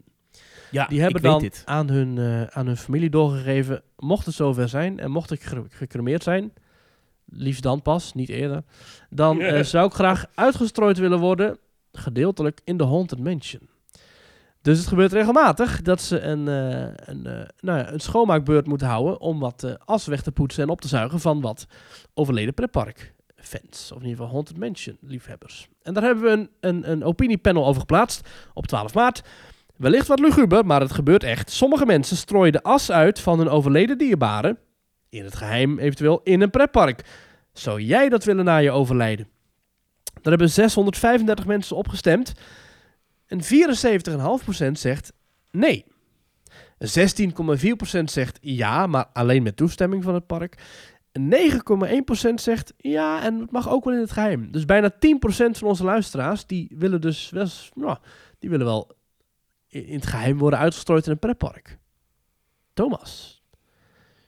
Ja, Die hebben dan aan hun, eh, aan hun familie doorgegeven, mocht het zover zijn en mocht ik ge- gecremeerd zijn, liefst dan pas, niet eerder, dan *laughs* eh, zou ik graag uitgestrooid willen worden, gedeeltelijk in de Haunted Mansion. Dus het gebeurt regelmatig dat ze een, eh, een, nou ja, een schoonmaakbeurt moeten houden om wat as weg te poetsen en op te zuigen van wat overleden pretpark fans, of in ieder geval Haunted Mansion liefhebbers. En daar hebben we een, een, een opiniepanel over geplaatst op 12 maart. Wellicht wat luguber, maar het gebeurt echt. Sommige mensen strooien de as uit van hun overleden dierbaren, in het geheim eventueel in een pretpark. Zou jij dat willen na je overlijden? Daar hebben 635 mensen op gestemd. En 74,5% zegt nee. 16,4% zegt ja, maar alleen met toestemming van het park. En 9,1% zegt ja, en het mag ook wel in het geheim. Dus bijna 10% van onze luisteraars, die willen dus wel, die willen wel in het geheim worden uitgestrooid in een pretpark. Thomas,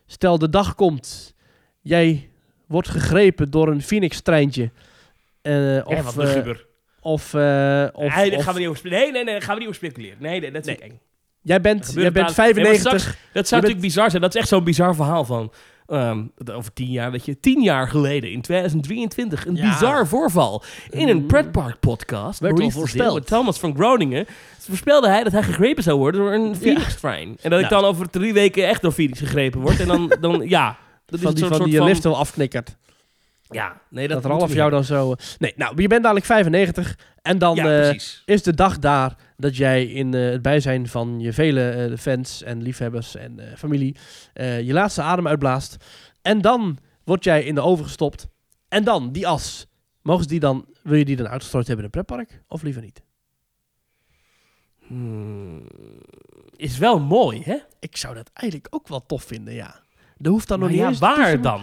stel de dag komt, jij wordt gegrepen door een Phoenix-treintje. eh, Ja, of, wat eh, of, eh, of, nee, daar gaan we niet over nee, nee, nee, daar gaan we niet over speculeren. Nee, nee dat vind ik eng. jij bent, jij bent aan- Nee, maar 95. straks- Dat zou natuurlijk bizar zijn. Dat is echt zo'n bizar verhaal van... ehm, over tien jaar, weet je, tien jaar geleden, in 2023, een Ja. bizar voorval. In een Mm. pretpark podcast, Werd al voorspeld. Met Thomas van Groningen, voorspelde hij dat hij gegrepen zou worden door een Phoenix Shrine. En dat ik dan over drie weken echt door Phoenix gegrepen word. En dan, dan ja, *laughs* dat is van een die, soort, van die soort lift wel afknikkert. Ja, nee, Dat, dat, Ralf we jou dan zo... Nee, nou, je bent dadelijk 95. En dan. Ja, eh, is de dag daar dat jij in eh, het bijzijn van je vele eh, fans en liefhebbers en eh, familie eh, je laatste adem uitblaast. En dan word jij in de oven gestopt. En dan, die as. Mogen ze die dan, wil je die dan uitgestrooid hebben in een pretpark? Of liever niet? Hmm, is wel mooi, hè? Ik zou dat eigenlijk ook wel tof vinden, ja. Er hoeft dan Maar nog niet ja, eens waar dan?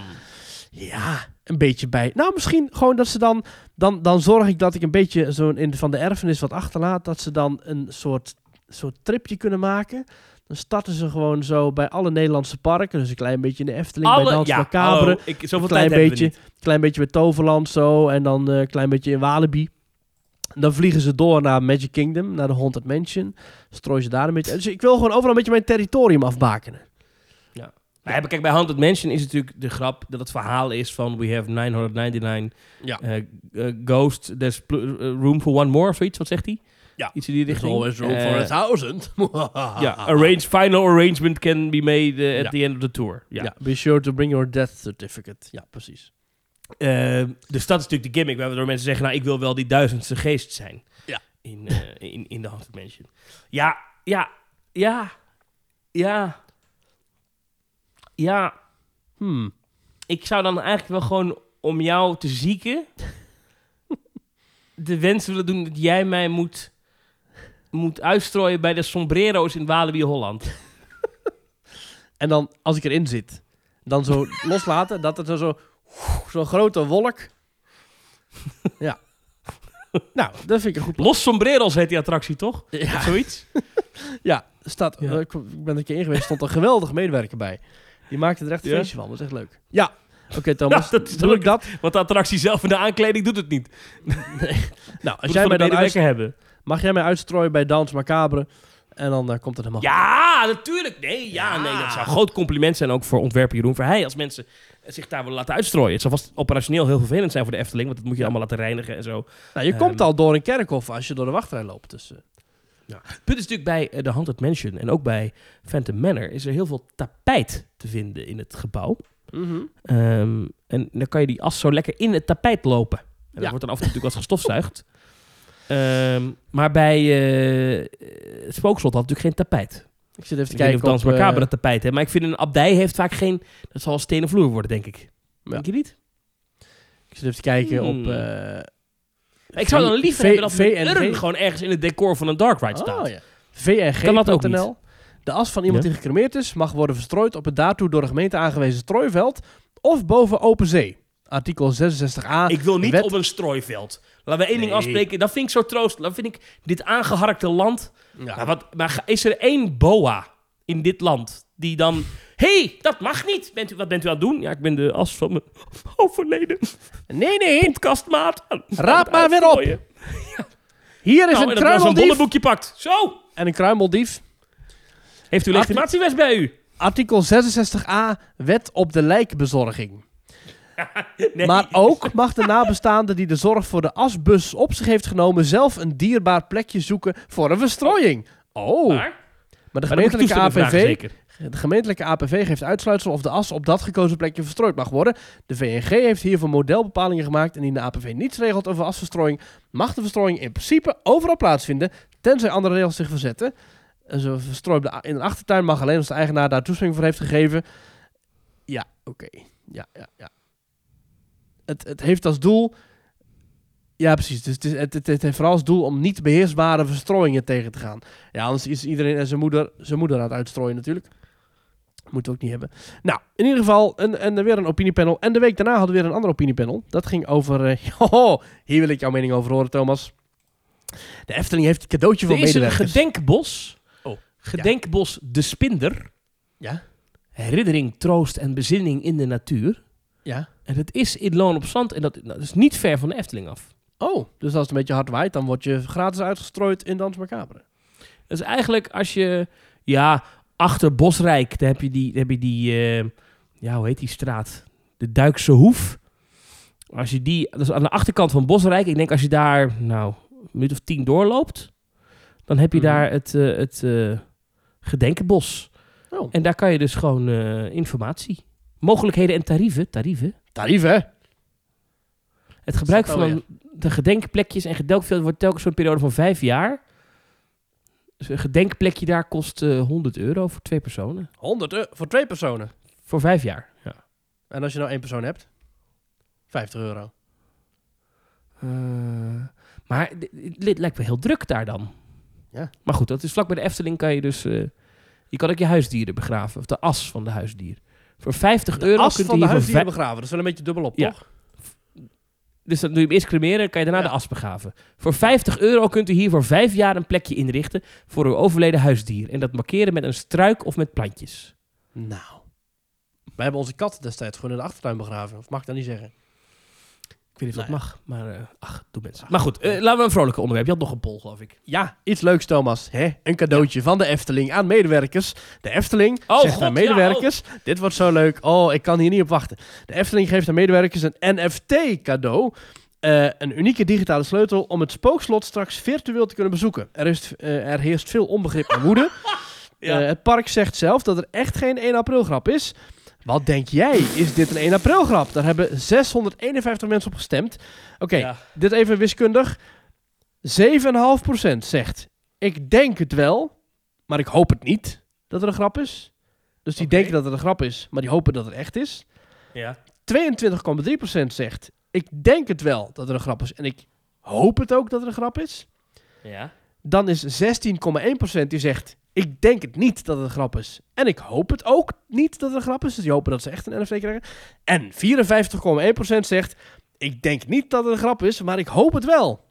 Ja, een beetje bij. Nou, misschien gewoon dat ze dan... Dan, dan zorg ik dat ik een beetje zo in, van de erfenis wat achterlaat. Dat ze dan een soort, soort tripje kunnen maken. Dan starten ze gewoon zo bij alle Nederlandse parken. Dus een klein beetje in de Efteling, bij Dans ja, Macabre. hallo, ik, zoveel een klein tijd beetje, klein beetje bij Toverland zo. En dan eh, een klein beetje in Walibi. Dan vliegen ze door naar Magic Kingdom, naar de Haunted Mansion. Strooien ze daar een beetje. Dus ik wil gewoon overal een beetje mijn territorium afbakenen. Maar ja, kijk, bij Haunted Mansion is natuurlijk de grap dat het verhaal is van we have 999 Ja. eh, eh, ghosts, there's eh, room for one more of zoiets, wat zegt hij? Ja. Iets in die There's richting. always room for a thousand. *laughs* Ja, arrange, final arrangement can be made at Ja. the end of the tour. Ja. Ja. be sure to bring your death certificate. Ja, precies. Dus dat is natuurlijk de gimmick, waardoor mensen zeggen, nou, ik wil wel die duizendste geest zijn. Ja. In, in, in de Haunted Mansion. Ja, ja, ja, ja, ja. Hmm. Ik zou dan eigenlijk wel gewoon om jou te zieken de wens willen doen dat jij mij moet, moet uitstrooien bij de sombrero's in Walibi Holland. En dan, als ik erin zit, dan zo *laughs* loslaten, dat het zo... Zo'n grote wolk. ja. Nou, dat vind ik een goed plan. Los sombrero's heet die attractie, toch? Ja, Zoiets? *laughs* ja staat, Ja. ik ben er een keer in geweest, stond een geweldige medewerker bij. Die maakte er echt een Ja? feestje van, dat is echt leuk. Ja, oké *laughs* Thomas, Ja, dat is doe ik dat? Want de attractie zelf en de aankleding doet het niet. *laughs* Nou, als jij mij de dan uit, hebben. mag jij mij uitstrooien bij Dans Macabre en dan eh, komt het helemaal Ja, natuurlijk. Nee, ja, nee, dat zou een groot compliment zijn ook voor ontwerper Jeroen Verheij. Als mensen zich daar willen laten uitstrooien. Het zal vast operationeel heel vervelend zijn voor de Efteling, want dat moet je allemaal laten reinigen en zo. Nou, je Ehm. komt al door een kerkhof als je door de wachtrij loopt. Dus, eh, Het punt is natuurlijk bij eh, de Haunted Mansion en ook bij Phantom Manor is er heel veel tapijt te vinden in het gebouw. Ehm, en dan kan je die as zo lekker in het tapijt lopen. En dat Ja. wordt dan af en toe natuurlijk wat gestofzuigd. Ehm, maar bij eh, het Spookslot had natuurlijk geen tapijt. Ik zit even te kijken of Dans. Macabre eh, tapijt heeft. Maar ik vind een abdij heeft vaak geen... Dat zal een stenen vloer worden, denk ik. Ja. Denk je niet? ik zit even te kijken Hmm. op... eh, Ik zou dan liever V- hebben dat urn gewoon ergens in het decor van een dark ride staat. Oh, ja. VNG.nl. Kan dat ook niet? De as van iemand Ja. die gecremeerd is mag worden verstrooid op het daartoe door de gemeente aangewezen strooiveld of boven open zee. Artikel 66a. Ik wil niet Wet- op een strooiveld. Laten we één ding afspreken. Dat vind ik zo troost. Dat vind ik dit aangeharkte land. Ja. Wat, maar is er één boa in dit land die dan... hey, dat mag niet. Bent u, wat bent u aan het doen? Ja, ik ben de as van mijn *laughs* overleden Nee, nee. podcastmaat. aan- aan Raap het maar weer op. uitstrooien. Hier is Nou, een en dat was een kruimeldief pakt. Zo. en een kruimeldief. Heeft u legitimatiemes bij u? Artikel 66a. Wet op de lijkbezorging. *laughs* Nee. Maar ook mag de nabestaande die de zorg voor de asbus op zich heeft genomen zelf een dierbaar plekje zoeken voor een verstrooiing. Oh, maar, Maar, de maar dan moet je gemeentelijke toestemming vragen, APV, zeker. De gemeentelijke APV geeft uitsluitsel of de as op dat gekozen plekje verstrooid mag worden. De VNG heeft hiervoor modelbepalingen gemaakt en indien de APV niets regelt over asverstrooiing, mag de verstrooiing in principe overal plaatsvinden, tenzij andere regels zich verzetten. En Zo verstrooid in een achtertuin mag alleen als de eigenaar daar toestemming voor heeft gegeven. Ja, oké. Ja, ja, ja. Het, het heeft als doel. Ja, precies. Dus het, is, het, het heeft vooral als doel om niet beheersbare verstrooiingen tegen te gaan. Ja, anders is iedereen en zijn moeder, zijn moeder aan het uitstrooien natuurlijk. Moeten we ook niet hebben. Nou, in ieder geval een, een, weer een opiniepanel. En de week daarna hadden we weer een ander opiniepanel. Dat ging over... eh, *laughs* hoho, hier wil ik jouw mening over horen, Thomas. De Efteling heeft een cadeautje voor Er is een medewerkers. gedenkbos. Oh, Gedenkbos De Spinder. Ja? Herinnering, troost en bezinning in de natuur. Ja. En dat is in Loon op Zand. En dat, dat is niet ver van de Efteling af. Oh, dus als het een beetje hard waait, dan word je gratis uitgestrooid in Dans Macabre. Dat is eigenlijk als je... Ja, achter Bosrijk, daar heb je die... heb je die eh, ja, hoe heet die straat? De Duikse Hoef. Als je die... Dat is aan de achterkant van Bosrijk. Ik denk als je daar, nou, een minuut of tien doorloopt... Dan heb je Mhm. daar het, eh, het eh, gedenkenbos. Oh. En daar kan je dus gewoon informatie... Mogelijkheden en tarieven. Tarieven. Tarief, hè? Het gebruik van de gedenkplekjes en gedenkveld wordt telkens zo'n periode van vijf jaar. Een gedenkplekje daar kost eh 100 euro voor twee personen. 100 euro voor twee personen. Voor vijf jaar. Ja. En als je nou één persoon hebt? 50 euro. Eh, maar dit lijkt me heel druk daar dan. Ja. Maar goed, dat is vlak bij de Efteling kan je dus... eh, je kan ook je huisdieren begraven. Of de as van de huisdier. Voor 50 De euro as kunt van de huisdieren begraven. Dat is wel een beetje dubbel op, Ja. toch? Dus dan doe je hem eerst cremeren, kan je daarna Ja. de as begraven. Voor 50 euro kunt u hier voor vijf jaar een plekje inrichten voor uw overleden huisdier. En dat markeren met een struik of met plantjes. Nou. Wij hebben onze kat destijds gewoon in de achtertuin begraven. Of mag ik dat niet zeggen? Ik weet niet of dat Nou mag, maar eh, ach, doe mensen. Maar goed, eh, laten we een vrolijke onderwerp. Je had nog een poll, geloof ik. Ja, iets leuks, Thomas. Hè? Een cadeautje van de Efteling aan medewerkers. De Efteling Oh, zegt God, aan ja, medewerkers... Dit wordt zo leuk. Oh, ik kan hier niet op wachten. De Efteling geeft aan medewerkers een NFT-cadeau. Eh, een unieke digitale sleutel om het spookslot straks virtueel te kunnen bezoeken. Er, is, er heerst veel onbegrip en woede. *laughs* Ja. Het park zegt zelf dat er echt geen 1 april grap is. Wat denk jij? Is dit een 1 april grap? Daar hebben 651 mensen op gestemd. Oké, Ja. dit even wiskundig. 7,5% zegt: Ik denk het wel, maar ik hoop het niet dat er een grap is. Dus die denken dat het een grap is, maar die hopen dat het echt is. Ja. 22,3% zegt: Ik denk het wel dat er een grap is en ik hoop het ook dat er een grap is. Ja. Dan is 16,1% die zegt: Ik denk het niet dat het een grap is. En ik hoop het ook niet dat het een grap is. Dus die hopen dat ze echt een NFT krijgen. En 54,1% zegt: Ik denk niet dat het een grap is, maar ik hoop het wel.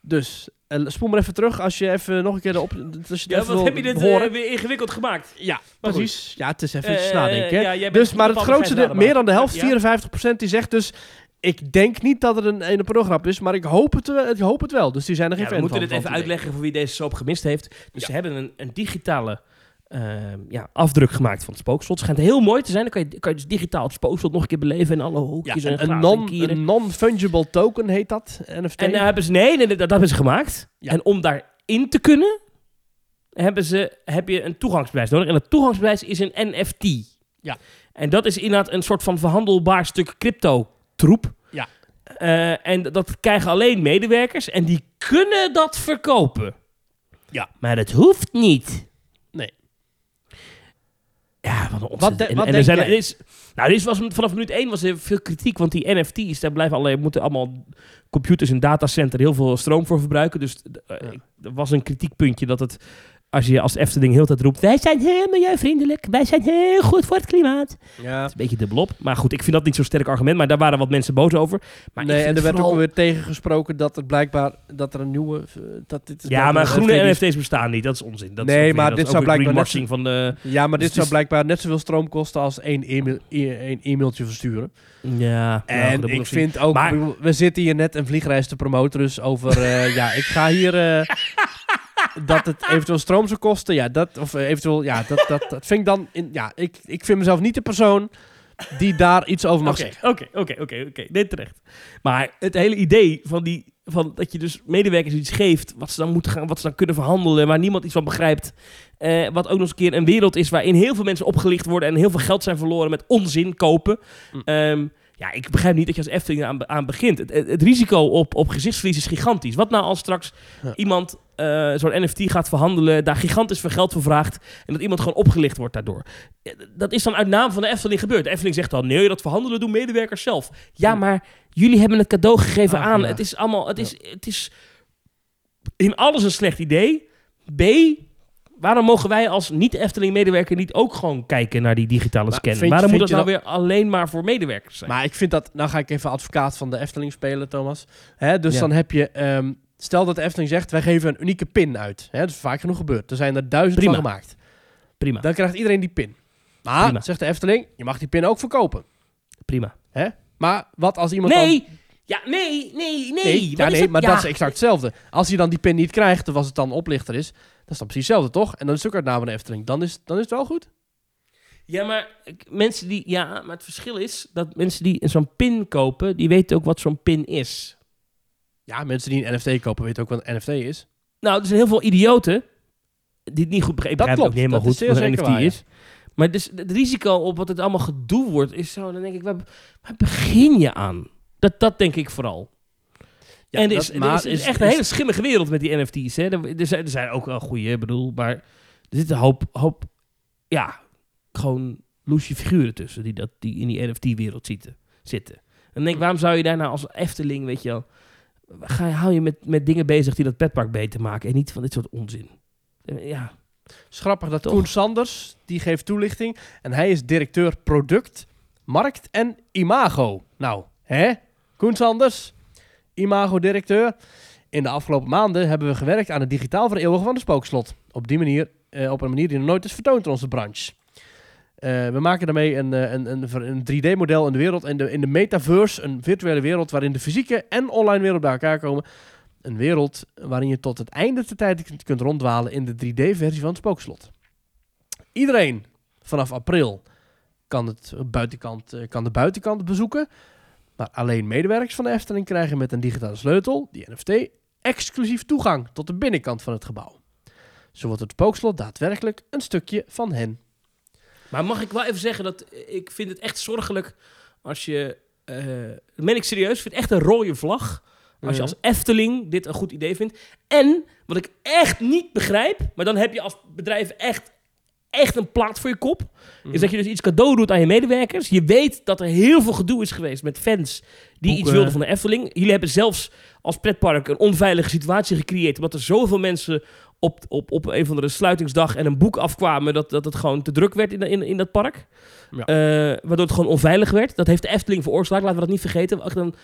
Dus eh, spoel maar even terug als je even nog een keer erop. Als je Ja, wat heb je dit eh, weer ingewikkeld gemaakt? ja, maar precies. Ja, het is even iets nadenken. ja, dus, maar het grootste grijsdraden meer dan de helft, Ja. 54%, die zegt dus... Ik denk niet dat het een ene grap is, maar ik hoop het, wel- ik hoop het wel. Dus die zijn er geen Ja, fan we moeten van. dit even uitleggen voor wie deze soap gemist heeft. Dus Ja. ze hebben een, een digitale ehm, ja, afdruk gemaakt van het spookslot. Het schijnt heel mooi te zijn. Dan kan je, kan je dus digitaal het spookslot nog een keer beleven in alle Ja, hoekjes en een, non, non-fungible token heet dat, NFT. En daar hebben ze, nee, nee, nee, dat hebben ze gemaakt. En om daarin te kunnen, hebben ze, heb je een toegangsbewijs nodig. En dat toegangsbewijs is een NFT. Ja. En dat is inderdaad een soort van verhandelbaar stuk crypto-troep. Ja. Eh, en dat krijgen alleen medewerkers en die kunnen dat verkopen. Ja. Maar dat hoeft niet. Nee. Ja, wat een Wat ontzettend... de- en- wat en er zijn, er is, nou, er is, was, vanaf minuut 1 was er veel kritiek, want die NFT's, daar blijven allerlei, moeten allemaal computers en datacenter heel veel stroom voor verbruiken. Dus eh, Ja. er was een kritiekpuntje dat het, als je als Efteling heel de tijd roept, wij zijn heel milieuvriendelijk, wij zijn heel goed voor het klimaat. ja. Dat is een beetje dubbelop. Maar goed, ik vind dat niet zo'n sterk argument, maar daar waren wat mensen boos over. Maar nee, en er werd vooral- ook weer tegengesproken dat het blijkbaar dat er een nieuwe. eh, Dat dit Ja, maar groene NFT's bestaan niet, dat is onzin. Dat is Nee, weer- maar dit is zou blijkbaar net van de... Ja, maar dit Dus zou het is- blijkbaar net zoveel stroom kosten als één e-mail, e- één e-mailtje versturen. Ja, En nou, ik vind ook, Maar- we zitten hier net een vliegreis te promoten, dus over, eh, ja, ik ga hier, eh, *laughs* dat het *laughs* eventueel stroom zou kosten, ja, dat, of eh, eventueel, ja, dat, dat, dat vind ik dan, in, ja, ik, ik vind mezelf niet de persoon die daar iets over mag zeggen. oké, oké, oké, oké. Nee, terecht. Maar het hele idee van, die, van dat je dus medewerkers iets geeft, wat ze dan moeten gaan, wat ze dan kunnen verhandelen, waar niemand iets van begrijpt. eh, wat ook nog eens een keer een wereld is waarin heel veel mensen opgelicht worden en heel veel geld zijn verloren met onzin kopen. Mm. Ehm, ja, ik begrijp niet dat je als Efteling aan, aan begint. Het, het, het risico op, op gezichtsverlies is gigantisch. Wat nou als straks Ja. iemand eh, zo'n NFT gaat verhandelen, daar gigantisch veel geld voor vraagt en dat iemand gewoon opgelicht wordt daardoor? Ja, Dat is dan uit naam van de Efteling gebeurd. De Efteling zegt dan, nee, dat verhandelen doen medewerkers zelf. Ja, Hm. maar jullie hebben het cadeau gegeven aan. ja. Het is allemaal, het is, het is in alles een slecht idee. B, waarom mogen wij als niet-Efteling-medewerker niet ook gewoon kijken naar die digitale Maar scan? waarom moet dat nou weer alleen maar voor medewerkers zijn? Maar ik vind dat, nou ga ik even advocaat van de Efteling spelen, Thomas. Hè, dus Ja. dan heb je, ehm, stel dat de Efteling zegt, wij geven een unieke pin uit. Hè, dat is vaak genoeg gebeurd. Er zijn er duizend Prima. van gemaakt. prima, Dan krijgt iedereen die pin. Maar, Prima. zegt de Efteling, je mag die pin ook verkopen. prima. Maar wat als iemand dan... Nee, ja, nee, nee, nee. Nee, ja, is nee het? maar Ja. dat is exact hetzelfde. Als hij dan die pin niet krijgt, of als het dan oplichter is, dat is dan precies hetzelfde, toch? En dan is het ook uit naam van de Efteling. Dan is, dan is het wel goed. Ja, maar mensen die... Ja, maar het verschil is dat mensen die zo'n pin kopen, die weten ook wat zo'n pin is. Ja, mensen die een NFT kopen weten ook wat een NFT is. Nou, er zijn heel veel idioten die het niet goed begrijpen. Dat ook klopt, niet helemaal goed wat een NFT waar, is. Maar dus het risico op wat het allemaal gedoe wordt, is zo... Dan denk ik, waar, waar begin je aan? Dat, dat denk ik vooral. Ja, en er dat- is, er maar is, er is is- echt een hele schimmige wereld met die NFT's. Hè. Er, er, zijn, er zijn ook wel goede, bedoel, maar er zitten een hoop, hoop ja, gewoon loesje figuren tussen die, dat, die in die NFT-wereld zitten. zitten. En dan denk ik, waarom zou je daar nou als Efteling, weet je wel, ga je, hou je met, met dingen bezig die dat petpark beter maken en niet van dit soort onzin. Eh, Ja, is grappig dat Toch? Koen Sanders, die geeft toelichting. En hij is directeur product, markt en imago. Nou, hè? Koen Sanders, imago-directeur. In de afgelopen maanden hebben we gewerkt aan het digitaal vereeuwigen van de spookslot. Op die manier, eh, op een manier die nog nooit is vertoond in onze branche. Eh, we maken daarmee een, eh, een, een, een 3D-model in de wereld, de, in de metaverse, een virtuele wereld waarin de fysieke en online wereld bij elkaar komen. Een wereld waarin je tot het einde der tijd kunt- kunt ronddwalen in de 3D-versie van het spookslot. Iedereen vanaf april kan, het buitenkant, eh, kan de buitenkant bezoeken. Maar alleen medewerkers van de Efteling krijgen met een digitale sleutel, die NFT, exclusief toegang tot de binnenkant van het gebouw. Zo wordt het spookslot daadwerkelijk een stukje van hen. Maar mag ik wel even zeggen dat ik vind het echt zorgelijk als je... dat meen ik serieus, ik vind het echt een rode vlag. Als je als Efteling dit een goed idee vindt. En, wat ik echt niet begrijp, maar dan heb je als bedrijf echt, echt een plaat voor je kop. Is dat je dus iets cadeau doet aan je medewerkers. Je weet dat er heel veel gedoe is geweest met fans die iets wilden van de Efteling. Jullie hebben zelfs als pretpark een onveilige situatie gecreëerd. Omdat er zoveel mensen op, op, op een van de sluitingsdag en een boek afkwamen. Dat, dat het gewoon te druk werd in, in, in dat park. Ja. Eh, waardoor het gewoon onveilig werd. Dat heeft de Efteling veroorzaakt. Laten we dat niet vergeten. Echt een,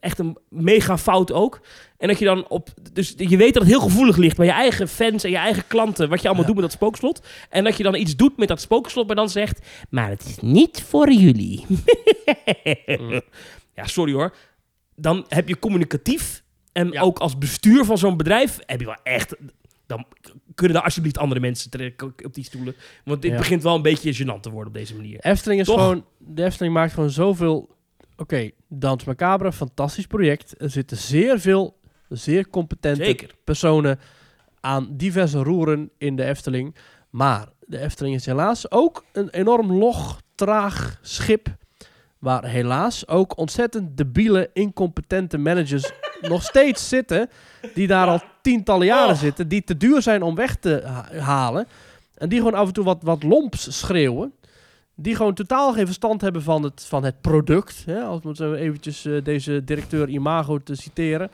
echt een mega fout ook. En dat je dan op... Dus je weet dat het heel gevoelig ligt bij je eigen fans en je eigen klanten. Wat je allemaal Ja. doet met dat spookslot. En dat je dan iets doet met dat spookslot, maar dan zegt... Maar het is niet voor jullie. *laughs* Mm. Ja, sorry hoor. Dan heb je communicatief... En Ja. ook als bestuur van zo'n bedrijf... Heb je wel echt... Dan kunnen er alsjeblieft andere mensen trekken op die stoelen. Want dit Ja. begint wel een beetje gênant te worden op deze manier. Efteling is Toch? gewoon... De Efteling maakt gewoon zoveel... Oké, Dans Macabre, fantastisch project. Er zitten zeer veel, zeer competente Zeker. personen aan diverse roeren in de Efteling. Maar de Efteling is helaas ook een enorm log, traag schip. Waar helaas ook ontzettend debiele, incompetente managers nog steeds zitten. Die daar al tientallen jaren Oh. zitten. Die te duur zijn om weg te ha- halen. En die gewoon af en toe wat, wat lomps schreeuwen. Die gewoon totaal geen verstand hebben van het, van het product. Hè? Als we eventjes eh, deze directeur Imago te citeren.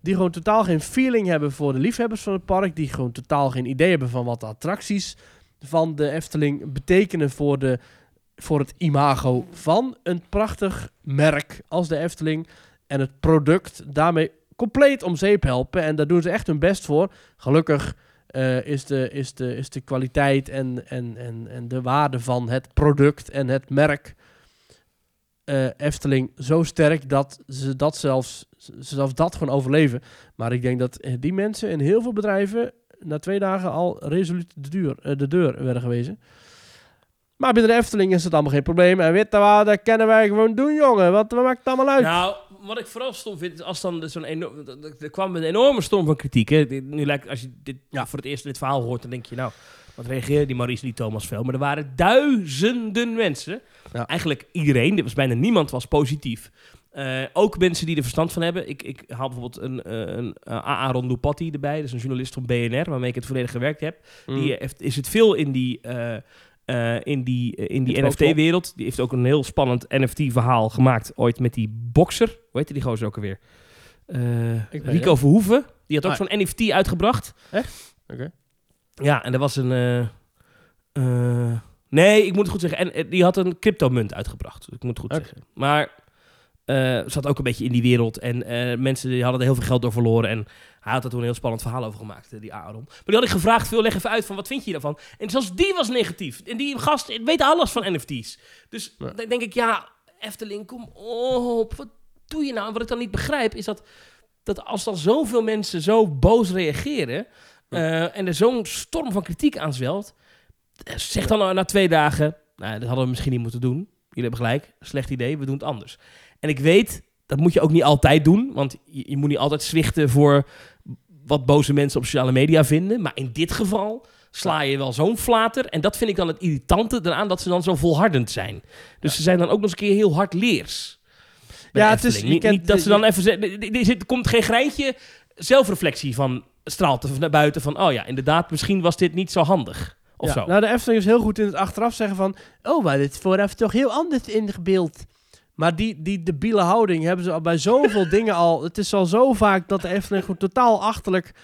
Die gewoon totaal geen feeling hebben voor de liefhebbers van het park. Die gewoon totaal geen idee hebben van wat de attracties van de Efteling betekenen voor, de, voor het imago van een prachtig merk als de Efteling. En het product daarmee compleet om zeep helpen. En daar doen ze echt hun best voor. Gelukkig eh, is, de, is, de, is de kwaliteit en, en, en, en de waarde van het product en het merk eh, Efteling zo sterk dat ze dat zelfs, ze zelfs dat gewoon overleven. Maar ik denk dat eh, die mensen in heel veel bedrijven na twee dagen al resoluut de, duur, de deur werden gewezen. Maar binnen de Efteling is het allemaal geen probleem. En wat, dat kunnen wij gewoon doen, jongen. Wat maakt het allemaal uit? Nou, wat ik vooral stom vind, is als dan zo'n enorm... Er kwam een enorme storm van kritiek. Hè. Nu lijkt, als je dit Ja. voor het eerst dit verhaal hoort, dan denk je, nou, wat reageerde die Maurice niet Thomas veel. Maar er waren duizenden mensen. Ja. Eigenlijk iedereen, dit was bijna niemand, was positief. Eh, ook mensen die er verstand van hebben. Ik, ik haal bijvoorbeeld een, eh, een eh, Aaron Lupatti erbij. Dat is een journalist van BNR, waarmee ik het volledig gewerkt heb. Mm. Die heeft, is het veel in die, eh, in die, eh, in die. NFT-wereld. Die heeft ook een heel spannend NFT-verhaal gemaakt ooit met die bokser. Hoe heette die gozer ook alweer? Eh, Rico. Verhoeven. Die had ook Ah. zo'n NFT uitgebracht. Oké. Ja, en er was een... nee, ik moet het goed zeggen. En die had een cryptomunt uitgebracht. Ik moet het goed zeggen. Maar eh zat ook een beetje in die wereld. En mensen die hadden er heel veel geld door verloren. En hij had er toen een heel spannend verhaal over gemaakt, eh, die Aaron. Maar die had ik gevraagd, veel leg even uit van wat vind je daarvan? En zelfs die was negatief. En die gast weet alles van NFT's. Dus Ja. dan denk ik, ja, Efteling, kom op. Wat doe je nou? En wat ik dan niet begrijp, is dat, dat als dan zoveel mensen zo boos reageren... eh, en er zo'n storm van kritiek aan zwelt... eh, Zeg dan na- na twee dagen, nou, dat hadden we misschien niet moeten doen. Jullie hebben gelijk, slecht idee, we doen het anders. En ik weet, dat moet je ook niet altijd doen, want je, je moet niet altijd zwichten voor wat boze mensen op sociale media vinden. Maar in dit geval sla je wel zo'n flater. En dat vind ik dan het irritante eraan, dat ze dan zo volhardend zijn. Dus ze zijn dan ook nog eens een keer heel hard leers. bij Ja, het is- Niet, dat ze dan even zeggen, er komt geen greintje zelfreflectie van straalt er naar buiten van, oh ja, inderdaad, misschien was dit niet zo handig. Of Ja, zo. Nou, de Efteling is heel goed in het achteraf zeggen van... Oh, maar dit is vooraf toch heel anders ingebeeld. Maar die, die debiele houding hebben ze al bij zoveel *laughs* dingen al... Het is al zo vaak dat de Efteling gewoon totaal achterlijk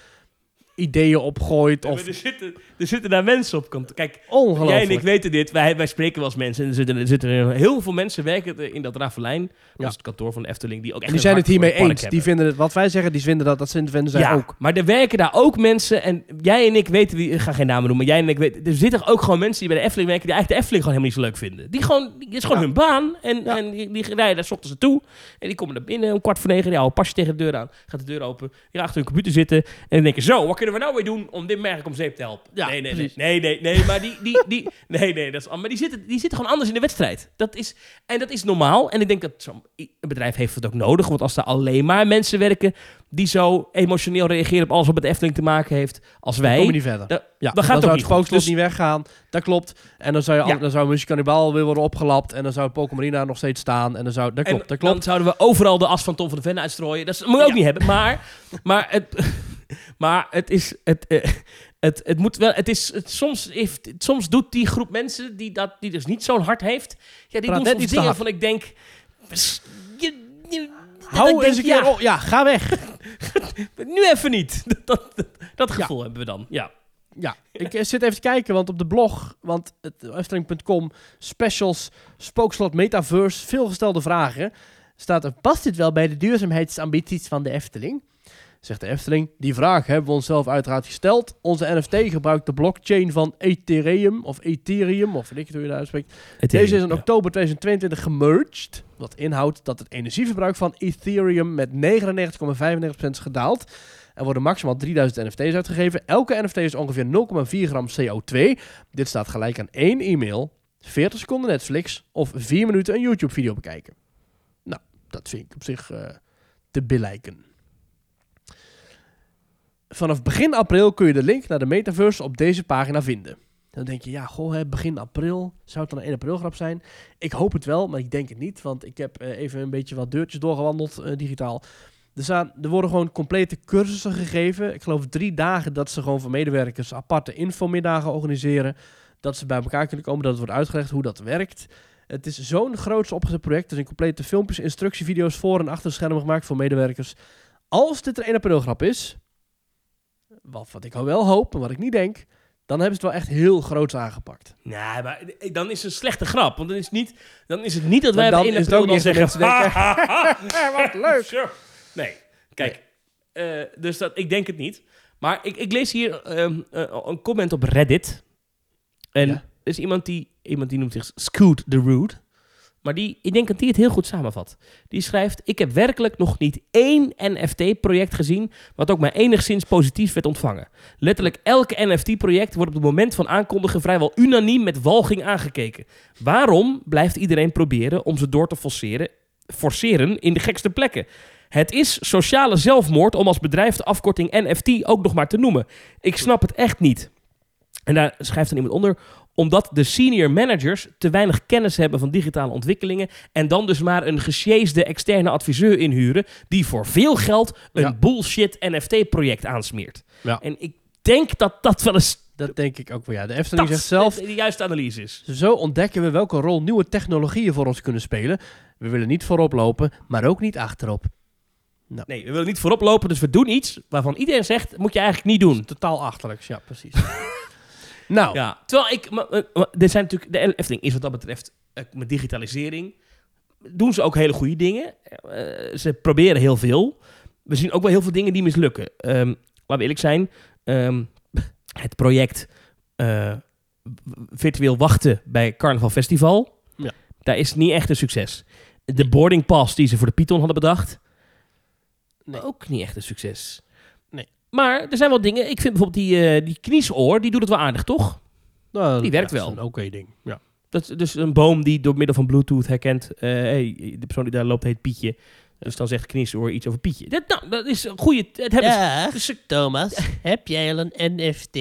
ideeën opgooit. Ja, Of er, zitten, er zitten daar mensen op kantoor. Kijk, ongelooflijk. jij en ik weten dit. Wij, wij spreken wel eens mensen. En er zitten, er zitten heel veel mensen werken er in dat Ravelijn. Dat Ja. is het kantoor van de Efteling. Die ook echt die zijn het hiermee eens. Die vinden het, wat wij zeggen, die vinden dat, dat vinden zij ja, ook. maar er werken daar ook mensen. En jij en ik weten wie. Ik ga geen namen noemen. Maar jij en ik weten. Er zitten ook gewoon mensen die bij de Efteling werken. die eigenlijk de Efteling gewoon helemaal niet zo leuk vinden. Die gewoon. Die is gewoon hun baan. En, en die, die rijden daar ochtends naartoe. En die komen naar binnen om kwart voor negen. Ja, pas je tegen de deur aan. Gaat de deur open. Die gaan achter hun computer zitten. En dan denken: zo, wat kunnen we nou weer doen om dit merk om zeep te helpen? Ja, nee, nee, nee, nee, nee, nee. Maar die. die, die *laughs* nee, nee, dat is. Maar die zitten, die zitten gewoon anders in de wedstrijd. Dat is, en dat is normaal. En ik denk dat zo'n een bedrijf heeft het ook nodig. Want als er alleen maar mensen werken die zo emotioneel reageren op alles wat met de Efteling te maken heeft als Dan kom je wij. niet verder. Da- Ja, dan gaat het dan ook zou niet het spookslot Dus- niet weggaan. Dat klopt. En dan zou, je, Ja. dan zou Muziek Cannibal weer worden opgelapt. En dan zou Pokémonina nog steeds staan. En dan zou... Dat En klopt, dat dan klopt. zouden we overal de as van Tom van de Ven uitstrooien. Dat moet je ook Ja. niet hebben. Maar, maar, het, *laughs* maar het is... Het, eh, het, het moet wel... Het is, het, soms, heeft, soms doet die groep mensen die, dat, die dus niet zo'n hart heeft... Ja, die Praat doen soms dingen van ik denk... "Pss, Je, Hou denk, eens een keer ja, op. Ja, ga weg. *laughs* Nu even niet. *laughs* Dat, dat, dat gevoel hebben we dan. Ja. Ja, ik eh, zit even te kijken, want op de blog, want het Efteling.com, specials, spookslot, metaverse, veelgestelde vragen, staat er, past dit wel bij de duurzaamheidsambities van de Efteling? Zegt de Efteling, die vraag hebben we onszelf uiteraard gesteld. Onze NFT gebruikt de blockchain van Ethereum, of Ethereum, of weet ik het hoe je dat uitspreekt. Deze is in Ja. oktober 2022 gemerged, wat inhoudt dat het energieverbruik van Ethereum met 99,95% is gedaald. Er worden maximaal 3000 NFT's uitgegeven. Elke NFT is ongeveer 0,4 gram CO2. Dit staat gelijk aan één e-mail, 40 seconden Netflix of 4 minuten een YouTube-video bekijken. Nou, dat vind ik op zich eh, te belijken. Vanaf begin april kun je de link naar de metaverse op deze pagina vinden. Dan denk je, ja, goh, hè, begin april. Zou het dan een 1 april grap zijn? Ik hoop het wel, maar ik denk het niet. Want ik heb eh, even een beetje wat deurtjes doorgewandeld eh, digitaal. Er, staan, er worden gewoon complete cursussen gegeven. Ik geloof drie dagen dat ze gewoon voor medewerkers aparte infomiddagen organiseren. Dat ze bij elkaar kunnen komen, dat het wordt uitgelegd hoe dat werkt. Het is zo'n groots opgezet project. Er zijn complete filmpjes, instructievideo's voor en achter de schermen gemaakt voor medewerkers. Als dit er 1 april grap is, wat, wat ik wel hoop en wat ik niet denk, dan hebben ze het wel echt heel groots aangepakt. Nee, maar dan is het een slechte grap. Want dan is, het niet, dan is het niet dat wij dan 1 is het april dan zeggen... "Ha, ha, ha." wat leuk. Nee, kijk. eh, dus dat, ik denk het niet. Maar ik, ik lees hier ehm, eh, een comment op Reddit. En Ja. er is iemand die, iemand die noemt zich Scoot the Rude. Maar die, ik denk dat die het heel goed samenvat. Die schrijft: Ik heb werkelijk nog niet één NFT-project gezien. wat ook maar enigszins positief werd ontvangen. Letterlijk elke NFT-project wordt op het moment van aankondigen vrijwel unaniem met walging aangekeken. Waarom blijft iedereen proberen om ze door te forceren, forceren in de gekste plekken? Het is sociale zelfmoord om als bedrijf de afkorting NFT ook nog maar te noemen. Ik snap het echt niet. En daar schrijft dan iemand onder omdat de senior managers te weinig kennis hebben van digitale ontwikkelingen en dan dus maar een gesjeesde externe adviseur inhuren die voor veel geld een Ja. bullshit NFT-project aansmeert. Ja. En ik denk dat dat wel eens Dat denk ik ook wel. Ja, de Efteling zegt zelf, de, de juiste analyse is. Zo ontdekken we welke rol nieuwe technologieën voor ons kunnen spelen. We willen niet voorop lopen, maar ook niet achterop. Nee, we willen niet voorop lopen, dus we doen iets waarvan iedereen zegt, moet je eigenlijk niet doen. Totaal achterlijks, ja, precies. *laughs* nou, Ja, terwijl ik, maar, maar, maar er zijn natuurlijk, de Efteling is wat dat betreft eh, met digitalisering, doen ze ook hele goede dingen. Eh, ze proberen heel veel. We zien ook wel heel veel dingen die mislukken. Ehm laten we eerlijk zijn, ehm, het project eh, virtueel wachten bij Carnaval Festival, Ja. daar is niet echt een succes. De boarding pass die ze voor de Python hadden bedacht, Nee. ook niet echt een succes. Maar er zijn wel dingen, ik vind bijvoorbeeld die, eh, die kniesoor, die doet het wel aardig, toch? nou, die werkt ja, wel. dat is een oké ding. Ja. Dat is dus een boom die door middel van Bluetooth herkent. eh, hey, de persoon die daar loopt heet Pietje. Dus dan zegt Kniesoor iets over Pietje. Dat, nou, dat is een goede. Het hebben Ja, dus ze- Thomas, *laughs* heb jij al een NFT?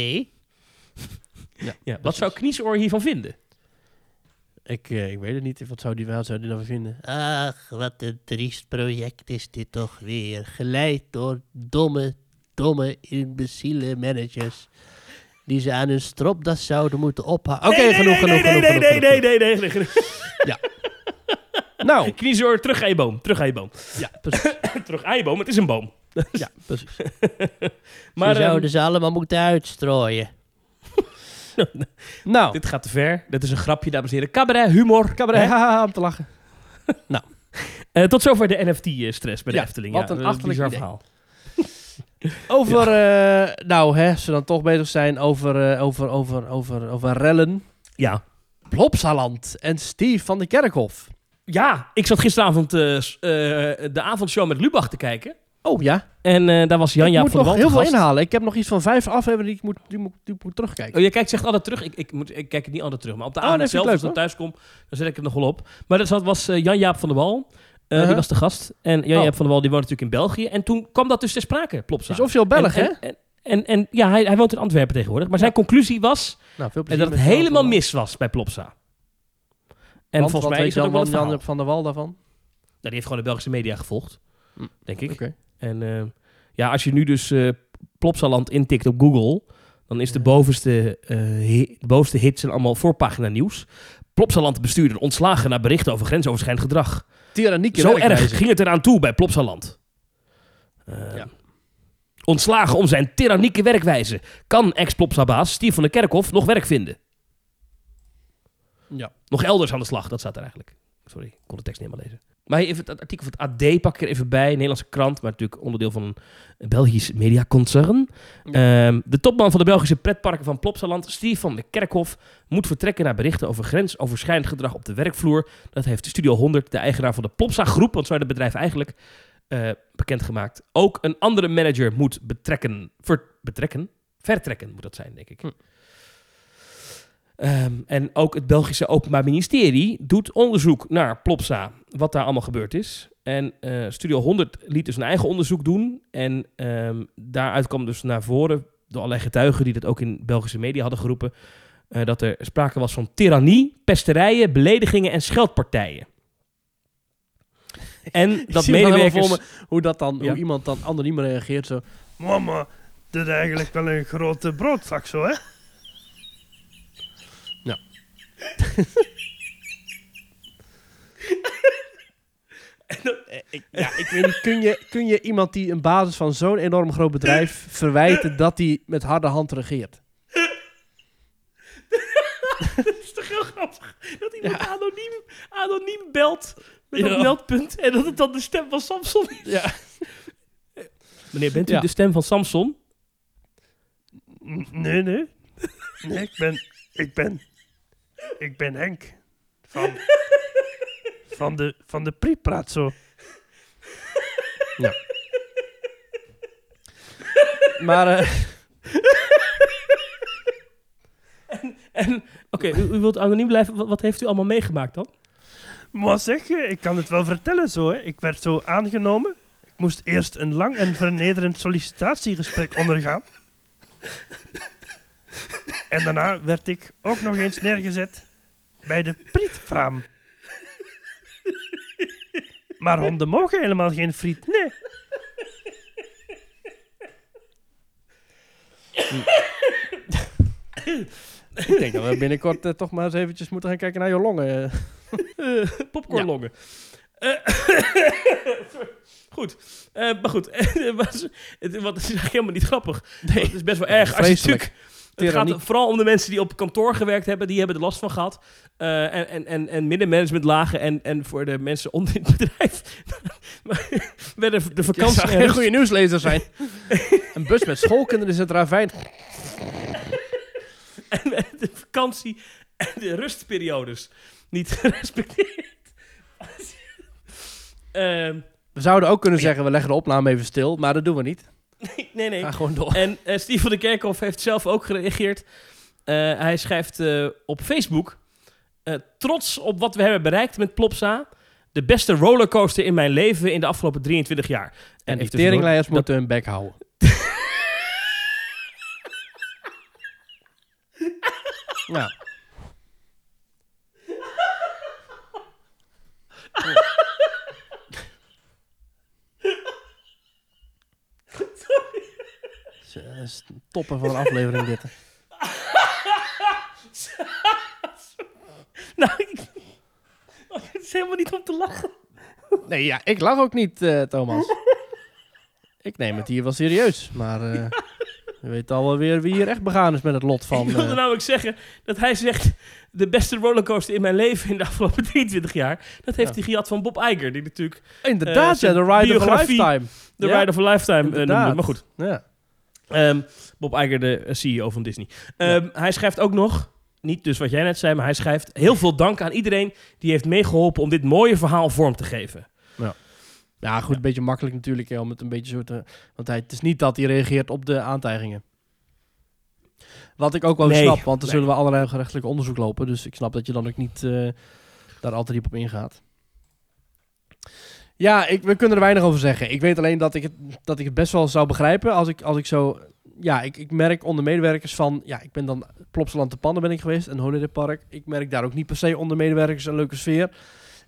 ja, wat zou Kniesoor hiervan vinden? Ik, eh, ik weet het niet. Wat zou die, wat zou die nou vinden? Ach, wat een triest project is dit toch weer. Geleid door domme, domme, imbeciele managers. Die ze aan hun stropdas zouden moeten ophouden. Oké, Nee, nee, genoeg, nee, genoeg, nee, genoeg, nee, genoeg, nee, genoeg, nee, nee, nee, nee, nee. *laughs* Nou, Kniesoor, terug aan je boom. Terug aan je boom. ja, precies. *coughs* terug aan je boom. Het is een boom. Ja, precies. *laughs* maar Maar ehm, zouden ze allemaal moeten uitstrooien. *laughs* Nou, dit gaat te ver. Dit is een grapje, dames en heren. Cabaret, humor. cabaret, haha, om te lachen. Eh, tot zover de NFT-stress bij de Ja, Efteling. wat ja, een eh, achterlijk verhaal. Over, eh, nou hè, we dan toch bezig zijn over, eh, over, over, over, over rellen. Ja. Plopsaland en Steve van de Kerkhof. Ja, ik zat gisteravond eh, eh, de avondshow met Lubach te kijken. Oh ja, En eh, daar was ik Jan-Jaap moet van der nog Wal heel te veel inhalen. Ik heb nog iets van vijf afleveringen die ik moet, die moet, die moet terugkijken. Oh, je kijkt zegt altijd terug. Ik, ik, moet, ik kijk het niet altijd terug. Maar op de Oh, avond ik zelf, leuk, als ik thuis kom, dan zet ik het nog wel op. Maar dat was eh, Jan-Jaap van der Wal. Uh-huh. Die was de gast. En Jan-Jaap Oh. van der Wal die woont natuurlijk in België. En toen kwam dat dus ter sprake, Plopsa. is officieel Belg, en, hè? En, en, en, en ja, hij, hij woont in Antwerpen tegenwoordig. Maar zijn conclusie was Nou, veel plezier dat het Jan helemaal mis was bij Plopsa. En. Want, volgens wat mij is dat ook Jan. Jan van der Wal daarvan? Nou, die heeft gewoon de Belgische media gevolgd, Hm. denk ik. En eh, ja, als je nu dus eh Plopsaland intikt op Google, dan is de bovenste, de bovenste hits zijn allemaal voorpagina nieuws. Plopsaland bestuurder ontslagen na berichten over grensoverschrijdend gedrag. Tyrannieke Zo werkwijze. erg ging het eraan toe bij Plopsaland. Eh, Ja. Ontslagen om zijn tyrannieke werkwijze. Kan ex-Plopsa-baas Steve van der Kerkhof nog werk vinden? Ja. Nog elders aan de slag, dat staat er eigenlijk. Sorry, ik kon de tekst niet helemaal lezen. Maar even het artikel van het AD pak ik er even bij. Nederlandse krant, maar natuurlijk onderdeel van een Belgisch mediaconcern. Ehm, de topman van de Belgische pretparken van Plopsaland, Steve van de Kerkhof, moet vertrekken naar berichten over grensoverschrijdend gedrag op de werkvloer. Dat heeft Studio 100, de eigenaar van de Plopsa Groep, want zo heet het bedrijf eigenlijk, eh, bekendgemaakt. Ook een andere manager moet betrekken, ver- betrekken? Vertrekken moet dat zijn, denk ik. Hm. Ehm, en ook het Belgische Openbaar Ministerie doet onderzoek naar Plopsa, wat daar allemaal gebeurd is. En eh, Studio 100 liet dus een eigen onderzoek doen. En ehm, daaruit kwam dus naar voren, door allerlei getuigen die dat ook in Belgische media hadden geroepen, eh, dat er sprake was van tirannie, pesterijen, beledigingen en scheldpartijen. *laughs* En dat medewerkers... me hoe, dat dan, Ja. hoe iemand dan anoniem reageert. Zo. Mama, dit is eigenlijk wel een grote broodzak zo, hè? Eh, ik, ja, ik weet niet, kun je, kun je iemand die een basis van zo'n enorm groot bedrijf verwijten dat hij met harde hand regeert? *laughs* Het is toch heel grappig dat iemand anoniem, anoniem belt met Ja. een meldpunt en dat het dan de stem van Samson is. Ja. Meneer, bent u Ja. de stem van Samson? Nee, nee. Nee, ik ben... Ik ben... Ik ben Henk. Van... Van de... Van de Pripraat zo. Maar eh, En, oké, u, u wilt anoniem blijven. Wat, wat heeft u allemaal meegemaakt dan? Maar zeg je, ik kan het wel vertellen zo, hè. Ik werd zo aangenomen. Ik moest eerst een lang en vernederend sollicitatiegesprek ondergaan. En daarna werd ik ook nog eens neergezet bij de Prietvraam. Maar honden mogen helemaal geen friet, nee. ik denk dat we binnenkort eh, toch maar eens eventjes moeten gaan kijken naar je longen. eh. Popcornlongen. Eh, *laughs* goed. Eh, maar goed. *laughs* Het was- het, wat, is eigenlijk helemaal niet grappig. Nee. Het is best wel erg. Als je het gaat vooral om de mensen die op kantoor gewerkt hebben. Die hebben er last van gehad. Eh, en, en, en, en middenmanagement lagen. En, en voor de mensen onder in het bedrijf. *laughs* werden de vakantie... zou een goede nieuwslezer zijn. *laughs* een bus met schoolkinderen is het ravijn. *laughs* en de vakantie en de rustperiodes niet gerespecteerd. Ehm, We zouden ook kunnen zeggen, we leggen de opname even stil. Maar dat doen we niet. Nee, nee. Ga gewoon door. En eh Steve van der Kerkhoff heeft zelf ook gereageerd. Eh, hij schrijft eh, op Facebook... trots op wat we hebben bereikt met Plopsa... de beste rollercoaster in mijn leven in de afgelopen 23 jaar. En even tussendoor, teringleiders moeten hun bek houden. *laughs* ja. Een topper van een aflevering dit. *laughs* Nou, ik- het is helemaal niet om te lachen. Nee, ja, ik lach ook niet, eh, Thomas. Ik neem het hier wel serieus, maar eh we weten al wel weer wie hier echt begaan is met het lot van... ik wilde eh, namelijk zeggen dat hij zegt... de beste rollercoaster in mijn leven in de afgelopen 23 jaar... dat heeft Ja. hij gehad van Bob Iger. Die natuurlijk inderdaad, eh, ja, de Ride of a. Lifetime. de Ja, Ride of a Lifetime eh, noemde. Maar goed, Ja. Ehm, Bob Iger, de eh, CEO van Disney. Ehm, Hij schrijft ook nog, niet dus wat jij net zei, maar hij schrijft heel veel dank aan iedereen die heeft meegeholpen om dit mooie verhaal vorm te geven. Ja, goed, een beetje makkelijk natuurlijk hè, om het een beetje zo te... Want hij, het is niet dat hij reageert op de aantijgingen. Wat ik ook wel Nee, snap, want er nee. zullen we allerlei gerechtelijke onderzoek lopen. Dus ik snap dat je dan ook niet eh, daar al te diep op ingaat. Ja, ik, we kunnen er weinig over zeggen. Ik weet alleen dat ik het, dat ik het best wel zou begrijpen als ik, als ik zo... Ja, ik, ik merk onder medewerkers van... Ja, ik ben dan Plopsaland te Pannen ben ik geweest, een Holiday Park. Ik merk daar ook niet per se onder medewerkers een leuke sfeer.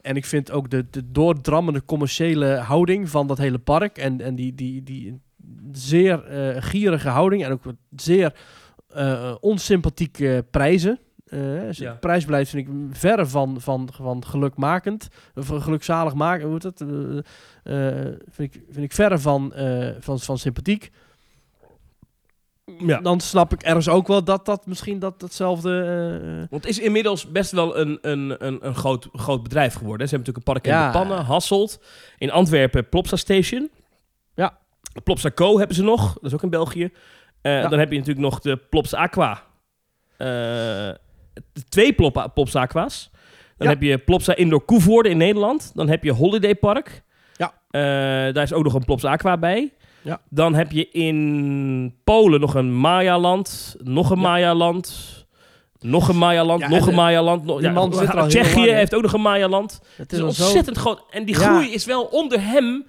En ik vind ook de, de doordrammende commerciële houding van dat hele park... en, en die, die, die zeer eh, gierige houding en ook zeer eh, onsympathieke prijzen... Dus Ja. Vind ik verre van, van, van gelukmakend. Of gelukzalig maken, hoe het? Eh, vind, ik, vind ik verre van, van, van sympathiek. Ja. Dan snap ik ergens ook wel dat dat misschien dat, datzelfde... eh, Want het is inmiddels best wel een, een, een, een groot, groot bedrijf geworden. Ze hebben natuurlijk een park in Ja. de Pannen, Hasselt. In Antwerpen Plopsa Station. Ja. Plopsa Co hebben ze nog, dat is ook in België. Ja. Dan heb je natuurlijk nog de Plops Aqua. Twee Ploppa, Plops Aqua's. Dan Ja. heb je Plopsa Indoor Koevoorde in Nederland. Dan heb je Holiday Park. Ja. Eh, daar is ook nog een Plops Aqua bij. Ja. Dan heb je in Polen nog een Maya-land. Nog een. Maya-land. Nog een Maya-land. Ja, nog en een Maya-land. nog- Tsjechië heeft ook nog een Maya-land. het Het is ontzettend groot. En die Ja. groei is wel onder hem.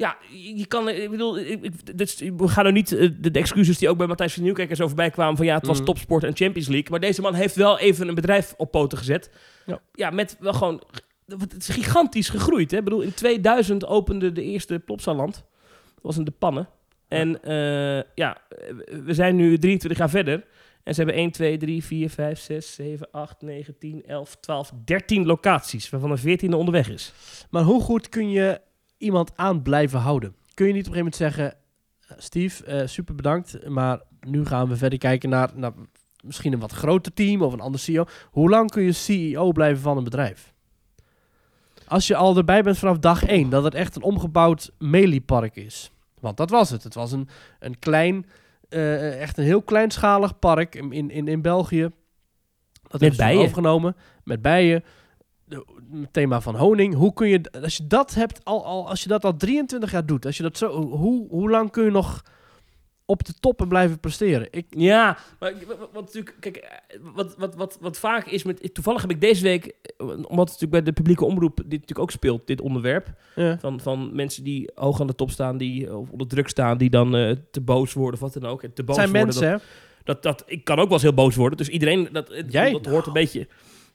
Ja, je kan, ik bedoel, ik, ik- dit is- we gaan er niet eh, de, de excuses die ook bij Matthijs van Nieuwkerk zo voorbij kwamen van ja, het was Mhm. topsport en Champions League. Maar deze man heeft wel even een bedrijf op poten gezet. Ja. Ja, met wel gewoon, het is gigantisch gegroeid. Hè? Ik bedoel, in 2000 opende de eerste Plopsaland. Dat was in de pannen. En eh, ja, we zijn nu 23 jaar verder. En ze hebben 1, 2, 3, 4, 5, 6, 7, 8, 9, 10, 11, 12, 13 locaties. Waarvan er 14e onderweg is. Maar hoe goed kun je iemand aan blijven houden? Kun je niet op een gegeven moment zeggen... "Eh, Steve, eh, super bedankt, maar nu gaan we verder kijken naar, naar misschien een wat groter team of een ander CEO. Hoe lang kun je CEO blijven van een bedrijf? Als je al erbij bent vanaf dag één, dat het echt een omgebouwd meliepark is. Want dat was het. Het was een, een klein, eh, echt een heel kleinschalig park in, in, in, België. Dat hebben ze bijen. overgenomen. Met bijen. Het thema van honing. Hoe kun je, als je dat hebt, al, al, als je dat al 23 jaar doet, als je dat zo, hoe, hoe lang kun je nog op de toppen blijven presteren? Ik, Ja, maar wat, natuurlijk, kijk, eh, wat, wat, wat, wat vaak is met. Toevallig heb ik deze week, eh, omdat het natuurlijk bij de publieke omroep dit natuurlijk ook speelt, dit onderwerp. ja. Van, van mensen die hoog aan de top staan, die of onder druk staan, die dan eh, te boos worden of wat dan ook. En te boos zijn worden, mensen, hè? Dat, dat, ik kan ook wel eens heel boos worden. Dus iedereen, dat, Jij? dat hoort een beetje.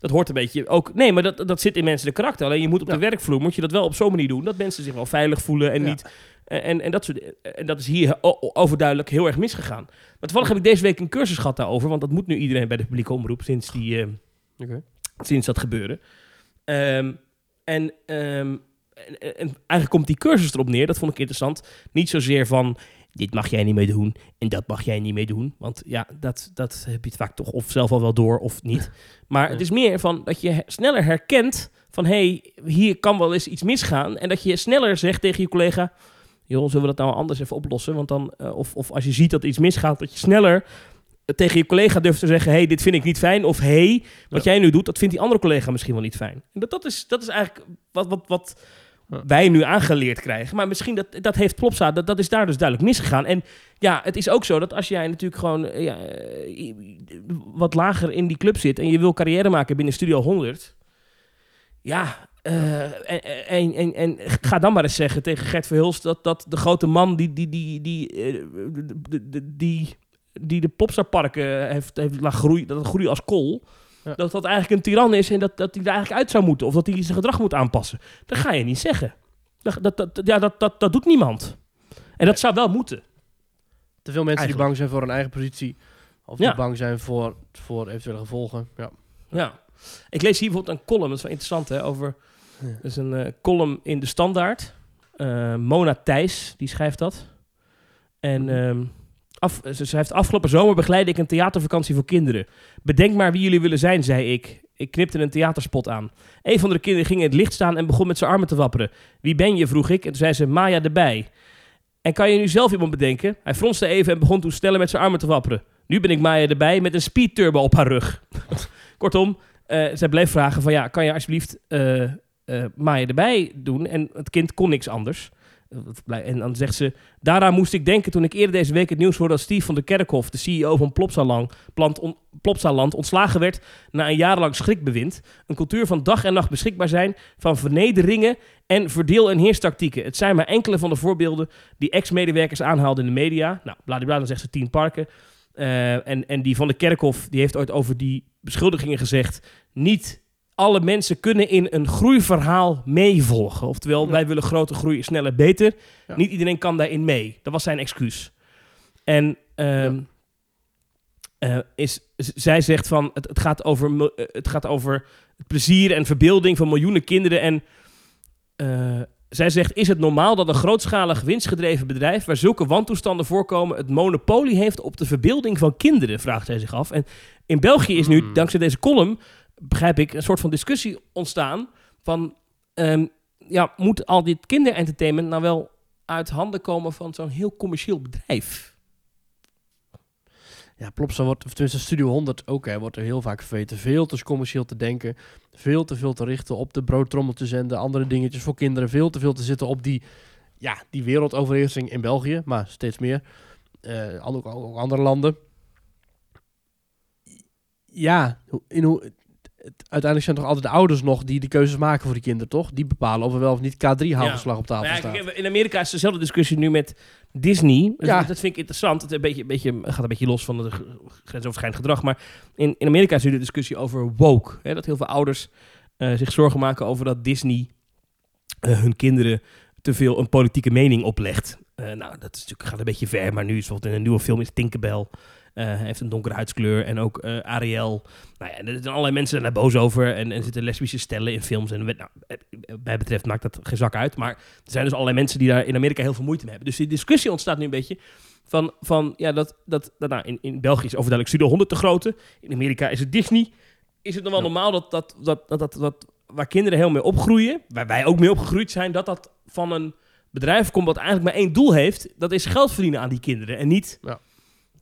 Dat hoort een beetje ook. Nee, maar dat, dat zit in mensen de karakter. Alleen je moet op Ja. de werkvloer moet je dat wel op zo'n manier doen dat mensen zich wel veilig voelen en Ja. niet. En, en, dat soort, en dat is hier overduidelijk heel erg misgegaan. Maar toevallig heb ik deze week een cursus gehad daarover, want dat moet nu iedereen bij de publieke omroep sinds, die, eh, Oké. sinds dat gebeurde. Ehm, en, ehm, en, en eigenlijk komt die cursus erop neer, dat vond ik interessant. Niet zozeer van dit mag jij niet meer doen en dat mag jij niet meer doen. Want ja, dat, dat heb je het vaak toch of zelf al wel door of niet. *laughs* Maar het is meer van dat je sneller herkent van hé, hey, hier kan wel eens iets misgaan. En dat je sneller zegt tegen je collega, joh, zullen we dat nou anders even oplossen? Want dan, eh, of, of als je ziet dat iets misgaat, dat je sneller tegen je collega durft te zeggen, hey, dit vind ik niet fijn. Of hey, wat jij nu doet, dat vindt die andere collega misschien wel niet fijn. En dat, dat, is, dat is eigenlijk wat, wat, wat. Wij nu aangeleerd krijgen. Maar misschien dat, dat heeft Plopsa, dat, dat is daar dus duidelijk misgegaan. En ja, het is ook zo dat als jij natuurlijk gewoon eh, ja, eh, wat lager in die club zit en je wil carrière maken binnen Studio 100, ja, eh, en, en, en, ga dan maar eens zeggen tegen Gert Verhulst dat, dat de grote man die, die, die, die, die, die de Plopsa-parken heeft, heeft laten groeien, dat groeit als kool, Ja. dat dat eigenlijk een tiran is en dat, dat hij er eigenlijk uit zou moeten of dat hij zijn gedrag moet aanpassen. Dat ga je niet zeggen. Dat, dat, dat, ja, dat, dat, dat doet niemand. En dat zou wel moeten. Te veel mensen die bang zijn voor hun eigen positie. Of die Ja. bang zijn voor, voor eventuele gevolgen. Ja. Ja. Ik lees hier bijvoorbeeld een column, dat is wel interessant, hè, over... Ja. Dat is een eh, column in De Standaard. Eh, Mona Thijs, die schrijft dat. En ehm, ze, heeft afgelopen zomer begeleid ik een theatervakantie voor kinderen. Bedenk maar wie jullie willen zijn, zei ik. Ik knipte een theaterspot aan. Een van de kinderen ging in het licht staan en begon met zijn armen te wapperen. Wie ben je, vroeg ik. En toen zei ze, Maya de Bij. En kan je nu zelf iemand bedenken? Hij fronste even en begon toen sneller met zijn armen te wapperen. Nu ben ik Maya de Bij met een speedturbo op haar rug. *laughs* Kortom, eh, zij bleef vragen van ja, kan je alsjeblieft eh eh Maya erbij doen? En het kind kon niks anders. Eh, En dan zegt ze, daaraan moest ik denken toen ik eerder deze week het nieuws hoorde dat Steve van der Kerkhof, de CEO van Plopsaland, on, Plopsaland, ontslagen werd na een jarenlang schrikbewind. Een cultuur van dag en nacht beschikbaar zijn, van vernederingen en verdeel- en heerstactieken. Het zijn maar enkele van de voorbeelden die ex-medewerkers aanhaalden in de media. Nou, bladibla, dan zegt ze tien parken. Eh, en, en die van de Kerkhof, die heeft ooit over die beschuldigingen gezegd, niet alle mensen kunnen in een groeiverhaal meevolgen. Oftewel, Ja. wij willen grote groei, sneller, beter. Ja. Niet iedereen kan daarin mee. Dat was zijn excuus. En ehm, eh, is, zij zegt van, het, het, gaat over, eh, het gaat over het plezier en verbeelding van miljoenen kinderen. En eh, zij zegt, is het normaal dat een grootschalig winstgedreven bedrijf... waar zulke wantoestanden voorkomen... het monopolie heeft op de verbeelding van kinderen, vraagt zij zich af. En in België is nu, Hmm. dankzij deze column, begrijp ik... een soort van discussie ontstaan van... ehm, ja, moet al dit kinderentertainment nou wel uit handen komen van zo'n heel commercieel bedrijf? Ja, Plopsa wordt, of tenminste Studio 100 ook, hè, wordt er heel vaak verweten. Veel te commercieel te denken. Veel te veel te richten op de broodtrommeltjes en de andere dingetjes voor kinderen. Veel te veel te zitten op die, ja, die wereldoverheersing in België, maar steeds meer. Eh, ook, ook andere landen. Ja, in hoe, uiteindelijk zijn toch altijd de ouders nog die de keuzes maken voor die kinderen, toch? Die bepalen of er wel of niet K3-hagelslag op tafel ja, staat. in Amerika is dezelfde discussie nu met Disney. Dat, Ja. dat vind ik interessant. Het een beetje, een beetje, gaat een beetje los van het grensoverschrijdend gedrag. Maar in, in Amerika is nu de discussie over woke. Hè, dat heel veel ouders eh, zich zorgen maken over dat Disney eh, hun kinderen te veel een politieke mening oplegt. Eh, nou, dat is natuurlijk, gaat een beetje ver. Maar nu is bijvoorbeeld in een nieuwe film is Tinkerbell. Eh, heeft een donkere huidskleur. En ook eh, Ariel. Nou ja, er zijn allerlei mensen daar boos over. En, en er zitten lesbische stellen in films. En nou, eh, mij betreft maakt dat geen zak uit. Maar er zijn dus allerlei mensen die daar in Amerika heel veel moeite mee hebben. Dus die discussie ontstaat nu een beetje van, van ja, dat, dat, dat nou, in, in België is overduidelijk Studio 100 de grote. In Amerika is het Disney. Is het nog wel Ja. normaal dat, dat, dat, dat, dat, dat waar kinderen heel mee opgroeien, waar wij ook mee opgegroeid zijn, dat dat van een bedrijf komt dat eigenlijk maar één doel heeft. Dat is geld verdienen aan die kinderen en niet... Ja.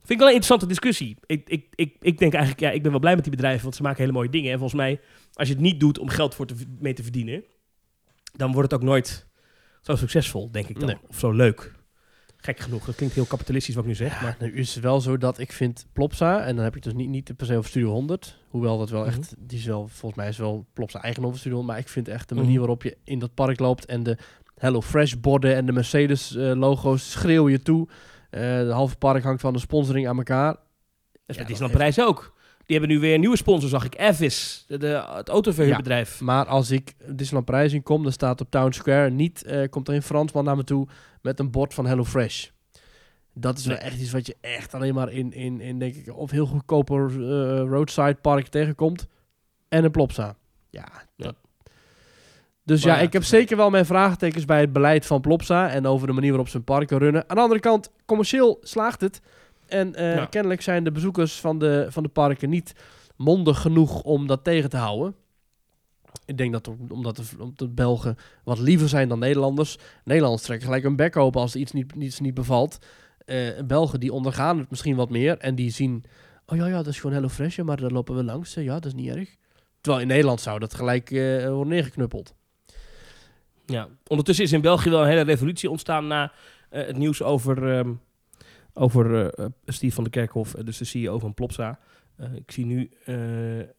Vind ik wel een interessante discussie. Ik, ik, ik, ik denk eigenlijk, ja, ik ben wel blij met die bedrijven, want ze maken hele mooie dingen. En volgens mij, als je het niet doet om geld voor te, mee te verdienen, dan wordt het ook nooit zo succesvol, denk ik dan. Nee. Of zo leuk. Gek genoeg. Dat klinkt heel kapitalistisch wat ik nu zeg. Maar Maar nu is het wel zo dat ik vind Plopsa, en dan heb ik dus niet, niet per se over Studio 100, hoewel dat wel echt, die is wel, volgens mij is wel Plopsa eigen over Studio 100, maar ik vind echt de manier Mhm. waarop je in dat park loopt en de Hello Fresh borden en de Mercedes eh, logo's schreeuw je toe. Eh de halve park hangt van de sponsoring aan elkaar. is Ja, met Disneyland Parijs ook. Die hebben nu weer een nieuwe sponsor, zag ik. Avis, de, de- het autoverhuurbedrijf. Maar als ik Disneyland Parijs in kom, dan staat op Town Square niet, eh, komt er een Fransman naar me toe met een bord van Hello Fresh. Dat is wel echt iets wat je echt alleen maar in, in, in denk ik, of heel goedkope eh, roadside park tegenkomt. En een Plopsa. Ja, Ja. dat... Dus Maar ja, ik heb zeker wel mijn vraagtekens bij het beleid van Plopsa en over de manier waarop ze hun parken runnen. Aan de andere kant, commercieel slaagt het. En eh, Ja. kennelijk zijn de bezoekers van de, van de parken niet mondig genoeg om dat tegen te houden. Ik denk dat om- omdat de, omdat de Belgen wat liever zijn dan Nederlanders. Nederlanders trekken gelijk een bek open als er iets niet, iets niet bevalt. Eh, Belgen die ondergaan het misschien wat meer en die zien... Oh ja, ja, dat is gewoon Hello Fresh, maar daar lopen we langs. Ja, dat is niet erg. Terwijl in Nederland zou dat gelijk eh, worden neergeknuppeld. Ja. Ondertussen is in België wel een hele revolutie ontstaan na eh, het nieuws over, ehm, over eh, eh, Steve van der Kerkhof, dus de CEO van Plopsa. Eh, ik zie nu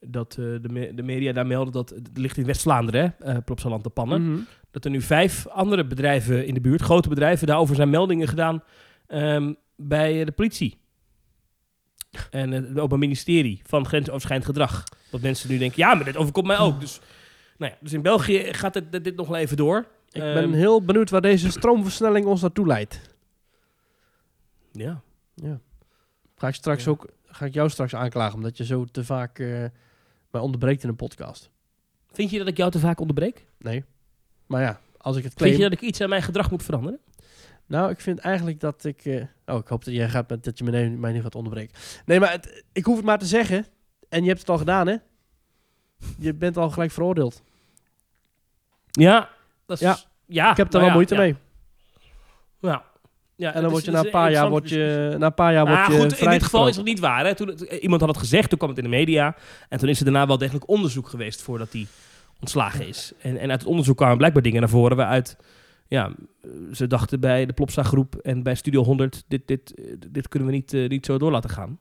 dat de, me- de media daar melden dat het ligt in West-Vlaanderen, hè, Plopsaland de Pannen. Mhm. Dat er nu vijf andere bedrijven in de buurt, grote bedrijven, daarover zijn meldingen gedaan ehm, bij de politie. En het Openbaar Ministerie van grensoverschrijdend gedrag. Dat mensen nu denken, ja, maar dit overkomt mij ook. Dus, nou ja, dus in België gaat het, dit nog wel even door. Ik Ehm, ben heel benieuwd waar deze stroomversnelling ons naartoe leidt. Ja. Ga ik, straks Ja. ook, ga ik jou straks aanklagen omdat je zo te vaak eh, mij onderbreekt in een podcast. Vind je dat ik jou te vaak onderbreek? Nee. Maar ja, als ik het Vind claim... je dat ik iets aan mijn gedrag moet veranderen? Nou, ik vind eigenlijk dat ik... eh, oh, ik hoop dat, jij gaat, met- dat je mij, mij nu gaat onderbreken. Nee, maar het- ik hoef het maar te zeggen. En je hebt het al gedaan, hè? Je bent al gelijk veroordeeld. Ja, dat is, Ja. ja. ik heb er nou wel ja, moeite ja. mee. Ja. ja En dan word je na een paar jaar, interessante word je, na een paar jaar word je goed, in dit geval is het niet waar. Hè? Toen het- iemand had het gezegd, toen kwam het in de media. En toen is er daarna wel degelijk onderzoek geweest voordat hij ontslagen is. En, en uit het onderzoek kwamen blijkbaar dingen naar voren waaruit... Ja, ze dachten bij de Plopsa groep en bij Studio 100... dit, dit, dit kunnen we niet, eh, niet zo door laten gaan.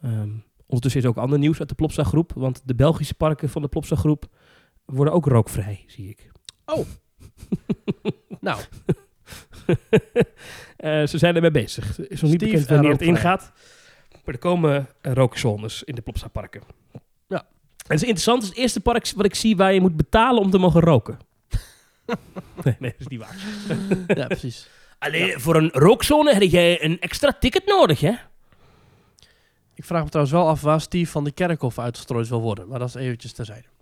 Hm. Ondertussen is ook ander nieuws uit de Plopsa groep. Want de Belgische parken van de Plopsa groep worden ook rookvrij, zie ik. *laughs* Nou, *laughs* Eh, ze zijn ermee bezig. Is nog niet bekend en wanneer het ingaat. Maar er komen rookzones in de Plopsa parken. Ja. En het is interessant. Het is het eerste park wat ik zie waar je moet betalen om te mogen roken. *laughs* nee, nee, dat is niet waar. ja, precies. Alleen voor een rookzone heb jij een extra ticket nodig, hè? Ik vraag me trouwens wel af waar Steve van de Kerkhof uitgestrooid wil worden. Maar dat is eventjes terzijde. *laughs*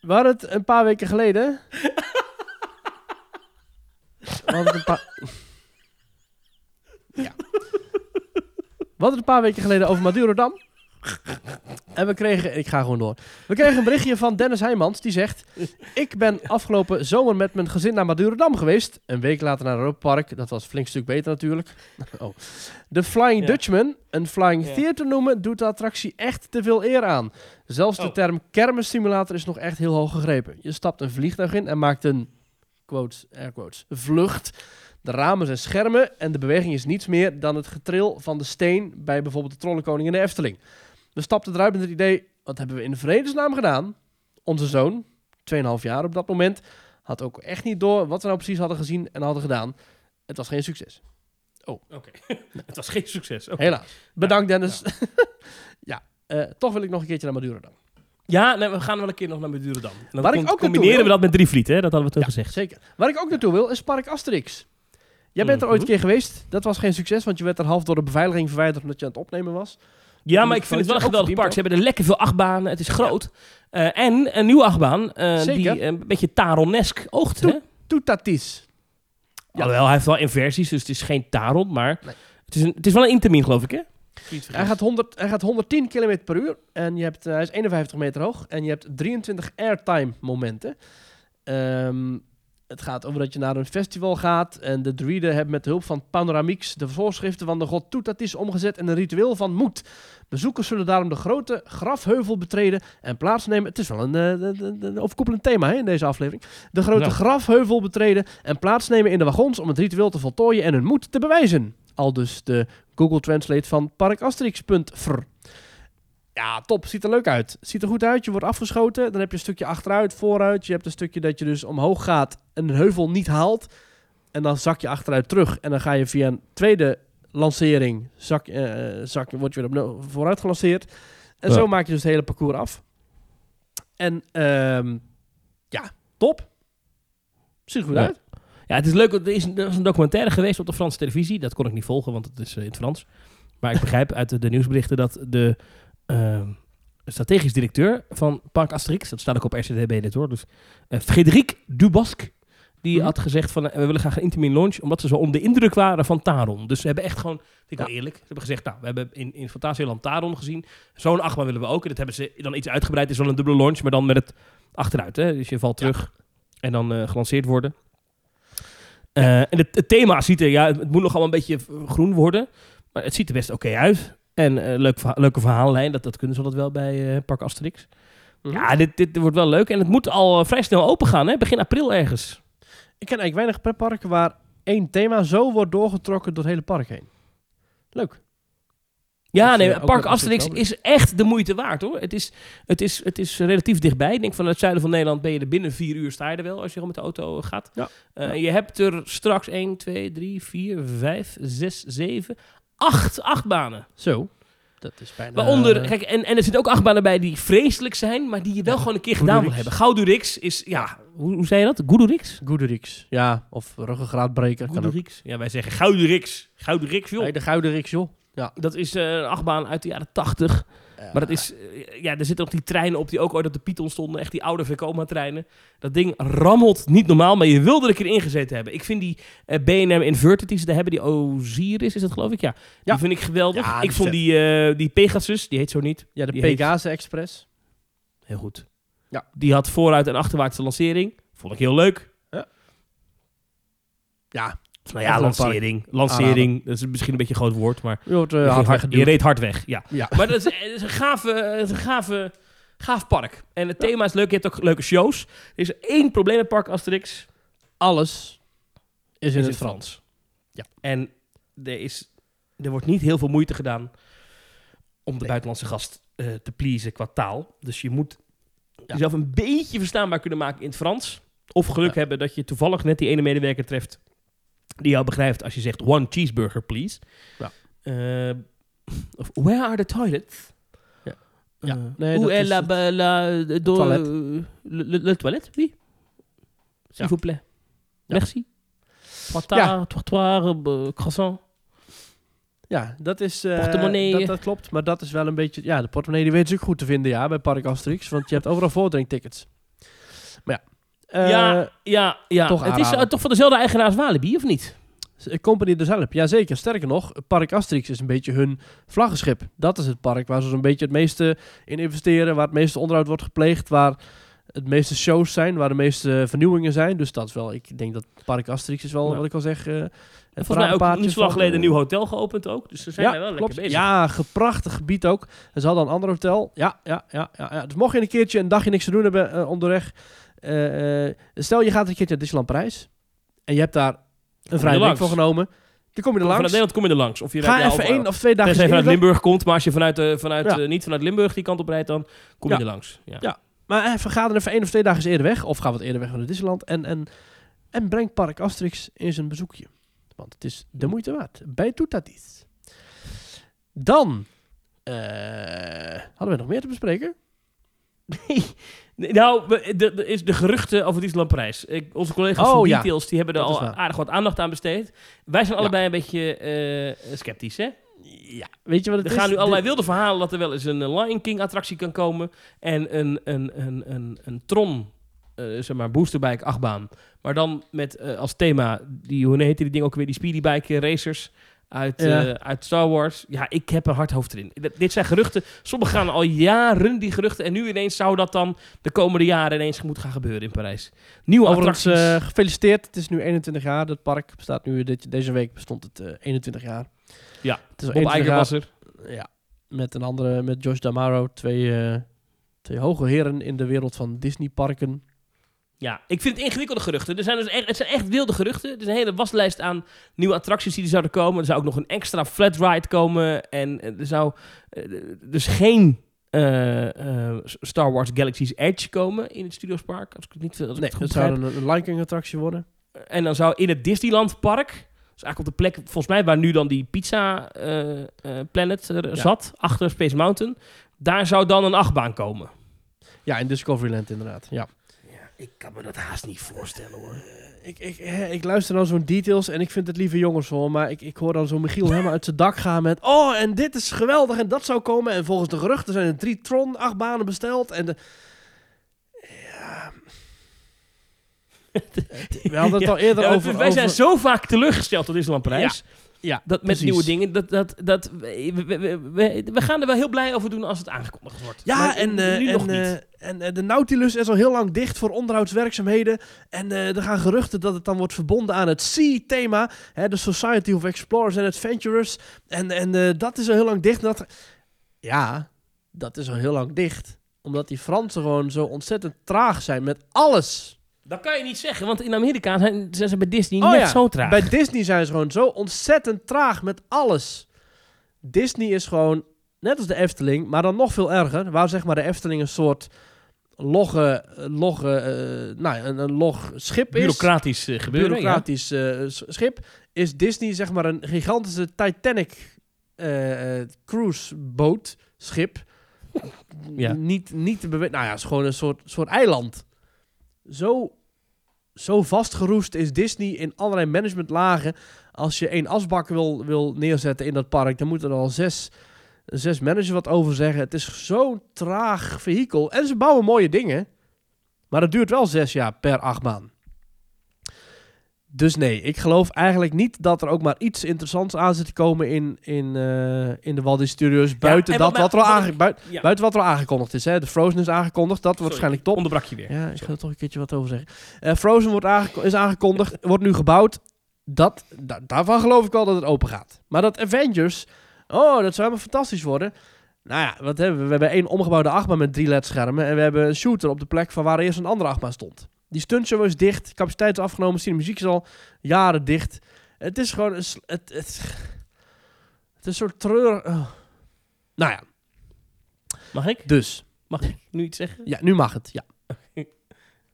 We hadden het een paar weken geleden. *laughs* We hadden het een paar... Ja. We hadden het een paar weken geleden over Madurodam. En we kregen... Ik ga gewoon door. We kregen een berichtje van Dennis Heijmans. Die zegt... Ik ben afgelopen zomer met mijn gezin naar Madurodam geweest. Een week later naar Europa Park. Dat was een flink stuk beter natuurlijk. Oh. De Flying Ja. Dutchman, een Flying Ja. Theater noemen, doet de attractie echt te veel eer aan. Zelfs de Oh. term kermissimulator is nog echt heel hoog gegrepen. Je stapt een vliegtuig in en maakt een, quotes, air quotes, vlucht. De ramen zijn schermen en de beweging is niets meer dan het getril van de steen bij bijvoorbeeld de Trollenkoning in de Efteling. We stapten eruit met het idee, wat hebben we in de vredesnaam gedaan? Onze zoon, 2,5 jaar op dat moment, had ook echt niet door wat we nou precies hadden gezien en hadden gedaan. Het was geen succes. Oké. *laughs* het was geen succes. Helaas. Bedankt Dennis. *laughs* Ja, eh, toch wil ik nog een keertje naar Madurodam. Ja, nee, we gaan wel een keer nog naar Madurodam. Dan Waar ik ook combineren wil- we dat met Drievliet, hè? Dat hadden we toen gezegd. Zeker. Waar ik ook naartoe wil is Park Asterix. Jij bent er Mhm. ooit een keer geweest. Dat was geen succes, want je werd er half door de beveiliging verwijderd omdat je aan het opnemen was. Ja, maar ik vind het wel een geweldig park. Ze hebben er lekker veel achtbanen. Het is groot. Eh, en een nieuwe achtbaan eh, die een beetje Taron-esk oogt. Toetatis. Ja. Alhoewel, hij heeft wel inversies, dus het is geen Taron. Maar Nee. het, is een, het is wel een intermin, geloof ik, hè? Hij gaat, 100, hij gaat 110 km per uur en je hebt, eh, hij is 51 meter hoog en je hebt 23 airtime momenten. Ehm, het gaat over dat je naar een festival gaat en de druiden hebben met de hulp van Panoramix de voorschriften van de god Toetatis omgezet in een ritueel van moed. Bezoekers zullen daarom de grote grafheuvel betreden en plaatsnemen. Het is wel een, eh, een- een- een overkoepelend thema hè, in deze aflevering. De grote grafheuvel betreden en plaatsnemen in de wagons om het ritueel te voltooien en hun moed te bewijzen. Al dus de Google Translate van parkasterix.fr. Ja, top. Ziet er leuk uit. Ziet er goed uit. Je wordt afgeschoten. Dan heb je een stukje achteruit, vooruit. Je hebt een stukje dat je dus omhoog gaat en een heuvel niet haalt. En dan zak je achteruit terug. En dan ga je via een tweede lancering, zak, eh, zak, word je weer opnieuw vooruit gelanceerd. En Ja. zo maak je dus het hele parcours af. En ehm, ja, top. Ziet er goed Ja. uit. Ja, het is leuk. Er is, er is een documentaire geweest op de Franse televisie. Dat kon ik niet volgen, want het is eh, in het Frans. Maar ik begrijp uit de, de nieuwsberichten dat de strategisch directeur van Park Asterix, dat staat ook op RCTB dit hoor, dus eh Frederik Dubosc, die Mhm. had gezegd van, eh, we willen graag een intermin launch, omdat ze zo onder de indruk waren van Taron. Dus ze hebben echt gewoon, vind ik wel eerlijk, ze hebben gezegd, nou, we hebben in, in Fantasieland Taron gezien, zo'n achtbaan willen we ook. En dat hebben ze dan iets uitgebreid, het is wel een dubbele launch, maar dan met het achteruit. Hè? Dus je valt terug en dan eh, gelanceerd worden. En het, het thema ziet er, ja, het, moet nog allemaal een beetje groen worden. Maar het ziet er best oké uit. En eh, leuk, verha- leuke verhaallijn, dat, dat kunnen ze altijd wel bij eh, Park Asterix. Mhm. Ja, dit, dit wordt wel leuk. En het moet al eh, vrij snel open gaan, hè? begin april ergens. Ik ken eigenlijk weinig pretparken waar één thema zo wordt doorgetrokken door het hele park heen. Leuk. Ja, nee, Park Asterix is echt de moeite waard hoor. Het is, het is, het is relatief dichtbij. Ik denk vanuit het zuiden van Nederland ben je er binnen vier uur sta je er wel als je gewoon met de auto gaat. Ja. Eh, Je hebt er straks 1, 2, 3, 4, 5, 6, 7, 8 achtbanen. Zo. Dat is bijna... Waaronder, kijk, en, en er zitten ook achtbanen bij die vreselijk zijn, maar die je wel gewoon een keer gedaan wil hebben. Goudurix is, ja, hoe, hoe zei je dat? Goudurix? Goederix. Ja, of ruggengraatbreker. Goudurix. Ja, wij zeggen Goudurix. Goudurix, joh. Nee, de Gouden Rix, joh. Ja. Dat is eh, een achtbaan uit de jaren 80. Maar dat is, eh, ja, er zitten nog die treinen op die ook ooit op de Python stonden. Echt die oude Vekoma-treinen. Dat ding rammelt niet normaal, maar je wilde er een keer ingezeten hebben. Ik vind die eh, B&M Inverted die ze daar hebben, die Osiris is dat geloof ik, ja. Ja. Die vind ik geweldig. Ja, ik vond die, eh, die Pegasus, die heet zo niet. Ja, de heet- Pegase Express. Heel goed. Ja. Die had vooruit en achterwaartse lancering. Vond ik heel leuk. Ja, Nou ja, lancering. Lancering, dat is misschien een beetje een groot woord, maar je wordt uh, ging hard hard- je weggeduwd. reed hard weg. Ja. Ja. Maar dat is, het is een gave, is een gave, gaaf park. En het thema is leuk. Je hebt ook leuke shows. Er is één probleem met Park Asterix. Alles is in is het Frans. Ja. En er, is, er wordt niet heel veel moeite gedaan om de Nee. buitenlandse gast eh, te pleasen qua taal. Dus je moet Ja. jezelf een beetje verstaanbaar kunnen maken in het Frans. Of geluk Ja. hebben dat je toevallig net die ene medewerker treft die jou begrijpt als je zegt one cheeseburger, please. Ja. Eh, of where are the toilets? Ja. Eh, Ja. Nee, où dat est is la, la, de- toilet. le, le, le toilet, oui. S'il Ja. vous plaît. Merci. Trottoir, trottoir, eh, croissant. Ja, dat is... eh, Portemonnee. Dat, dat klopt, maar dat is wel een beetje... Ja, de portemonnee die weten ze ook goed te vinden, ja, bij Park Asterix. Want je hebt overal *laughs* voordringtickets. Ja. eh, ja, ja, ja. toch het is aanraden. eh, toch van dezelfde eigenaar als Walibi, of niet? Company de Zelp, jazeker. Sterker nog, Park Asterix is een beetje hun vlaggenschip. Dat is het park waar ze zo'n beetje het meeste in investeren, waar het meeste onderhoud wordt gepleegd, waar het meeste shows zijn, waar de meeste vernieuwingen zijn. Dus dat is wel, ik denk dat Park Asterix is wel, Ja. wat ik al zeg, eh het En volgens mij ook niet zo lang geleden een eh, nieuw hotel geopend ook. Dus ze zijn ja, daar wel klopt. lekker bezig. Ja, geprachtig gebied ook. En ze hadden een ander hotel. Ja, ja, ja, ja, ja. Dus mocht je een keertje een dagje niks te doen hebben eh, onderweg. Eh, eh, stel je gaat een keertje naar Disneyland Parijs. En je hebt daar een vrije week voor genomen. Dan kom je er Vanuit langs. Nederland kom je er langs. Of je Ga even één of twee dagen Tenzij je vanuit. Limburg komt, maar als je vanuit, eh, vanuit, Ja. niet vanuit Limburg die kant op rijdt, dan kom je Ja. er langs. Ja. Ja. Maar even, ga er even één of twee dagen eerder weg. Of ga wat eerder weg van Disneyland. En, en, en breng Park Asterix in zijn bezoekje. Want het is de moeite waard. Bij Toetatis. Dan eh, hadden we nog meer te bespreken. *laughs* Nee, Nou, de, is de geruchten over Parijs. Ik, onze collega's Oh, van ja. Details die hebben er al waar. aardig wat aandacht aan besteed. Wij zijn Ja. allebei een beetje eh, sceptisch, hè? Ja, weet je wat het Er is? gaan nu allerlei wilde verhalen dat er wel eens een eh, Lion King attractie kan komen. En een, een, een, een, een Tron, eh, zeg maar, boosterbike achtbaan. Maar dan met als thema, die, hoe heet die ding ook weer, die speedybike racers uit, Ja. eh, uit Star Wars. Ja, ik heb een hard hoofd erin. D- dit zijn geruchten. Sommigen gaan al jaren die geruchten. En nu ineens zou dat dan de komende jaren ineens moeten gaan gebeuren in Parijs. Nieuwe Overigens, eh, gefeliciteerd. Het is nu 21 jaar. Het park bestaat nu, dit, deze week bestond het eh, 21 jaar. Ja, het is Bob 21 Iger was er. Ja, met een andere, met Josh Damaro. Twee, eh, twee hoge heren in de wereld van Disney-parken. Ja, ik vind het ingewikkelde geruchten. Er zijn dus echt, het zijn echt wilde geruchten. Er is een hele waslijst aan nieuwe attracties die er zouden komen. Er zou ook nog een extra flat ride komen. En eh, er zou eh, dus geen eh, Star Wars Galaxy's Edge komen in het Studios Park. Als ik het niet als ik Nee, het zou een, een Lion King attractie worden. En dan zou in het Disneyland Park, dus eigenlijk op de plek volgens mij waar nu dan die Pizza Planet Ja. zat, achter Space Mountain, daar zou dan een achtbaan komen. Ja, in Discoveryland inderdaad. Ja. Ik kan me dat haast niet voorstellen hoor. Ik, ik, eh, ik luister dan zo'n details en ik vind het lieve jongens hoor. Maar ik, ik hoor dan zo Michiel *laughs* helemaal uit zijn dak gaan met... Oh, en dit is geweldig en dat zou komen. En volgens de geruchten zijn er drie Tron achtbanen besteld. En de... Ja... *laughs* We hadden het al eerder Ja, over... wij zijn zo vaak teleurgesteld door Disneyland Parijs. Ja, Dat met nieuwe dingen, dat, dat, dat, we, we, we, we- we gaan er wel heel blij over doen als het aangekondigd wordt. Ja, Maar en, eh, nu en, nog eh, niet. en eh, de Nautilus is al heel lang dicht voor onderhoudswerkzaamheden. En eh, er gaan geruchten dat het dan wordt verbonden aan het Sea-thema. hè, De Society of Explorers and Adventurers. En, en eh, dat is al heel lang dicht. Dat... Ja, dat is al heel lang dicht. Omdat die Fransen gewoon zo ontzettend traag zijn met alles. Dat kan je niet zeggen, want in Amerika zijn, zijn ze bij Disney Oh net ja, zo traag. Bij Disney zijn ze gewoon zo ontzettend traag met alles. Disney is gewoon, net als de Efteling, maar dan nog veel erger. Waar zeg maar de Efteling een soort logge, logge eh, nou, een, een log schip is. Bureaucratisch eh, gebeuren, Bureaucratisch eh, schip. Is Disney zeg maar een gigantische Titanic eh, cruiseboot schip. Ja. Niet, niet te bewegen. Nou ja, het is gewoon een soort, soort eiland. Zo zo vastgeroest is Disney in allerlei managementlagen. Als je één asbak wil, wil neerzetten in dat park, dan moeten er al zes, zes managers wat over zeggen. Het is zo'n traag vehikel. En ze bouwen mooie dingen. Maar het duurt wel zes jaar per achtbaan. Dus nee, ik geloof eigenlijk niet dat er ook maar iets interessants aan zit te komen in, in, eh, in de Walt Disney Studios. Buiten, en dat wat wat, er al aange- ik- buiten, Ja. buiten wat er al aangekondigd is. Hè. De Frozen is aangekondigd, dat wordt waarschijnlijk top. Onderbrak je weer. Ja, ik ga er toch een keertje wat over zeggen. Eh, Frozen wordt is aangekondigd, wordt nu gebouwd. Dat, da- daarvan geloof ik wel dat het open gaat. Maar dat Avengers, oh, dat zou helemaal fantastisch worden. Nou ja, wat hebben we? We hebben één omgebouwde achtbaan met drie LED-schermen. En we hebben een shooter op de plek van waar eerst een andere achtbaan stond. Die stuntshow is dicht, capaciteit is afgenomen, muziek is al jaren dicht. Het is gewoon een... sl- Het, het, het is een soort treur... oh. Nou ja, Mag ik? dus. Mag ik nu iets zeggen? Ja, nu mag het. Ja. *laughs*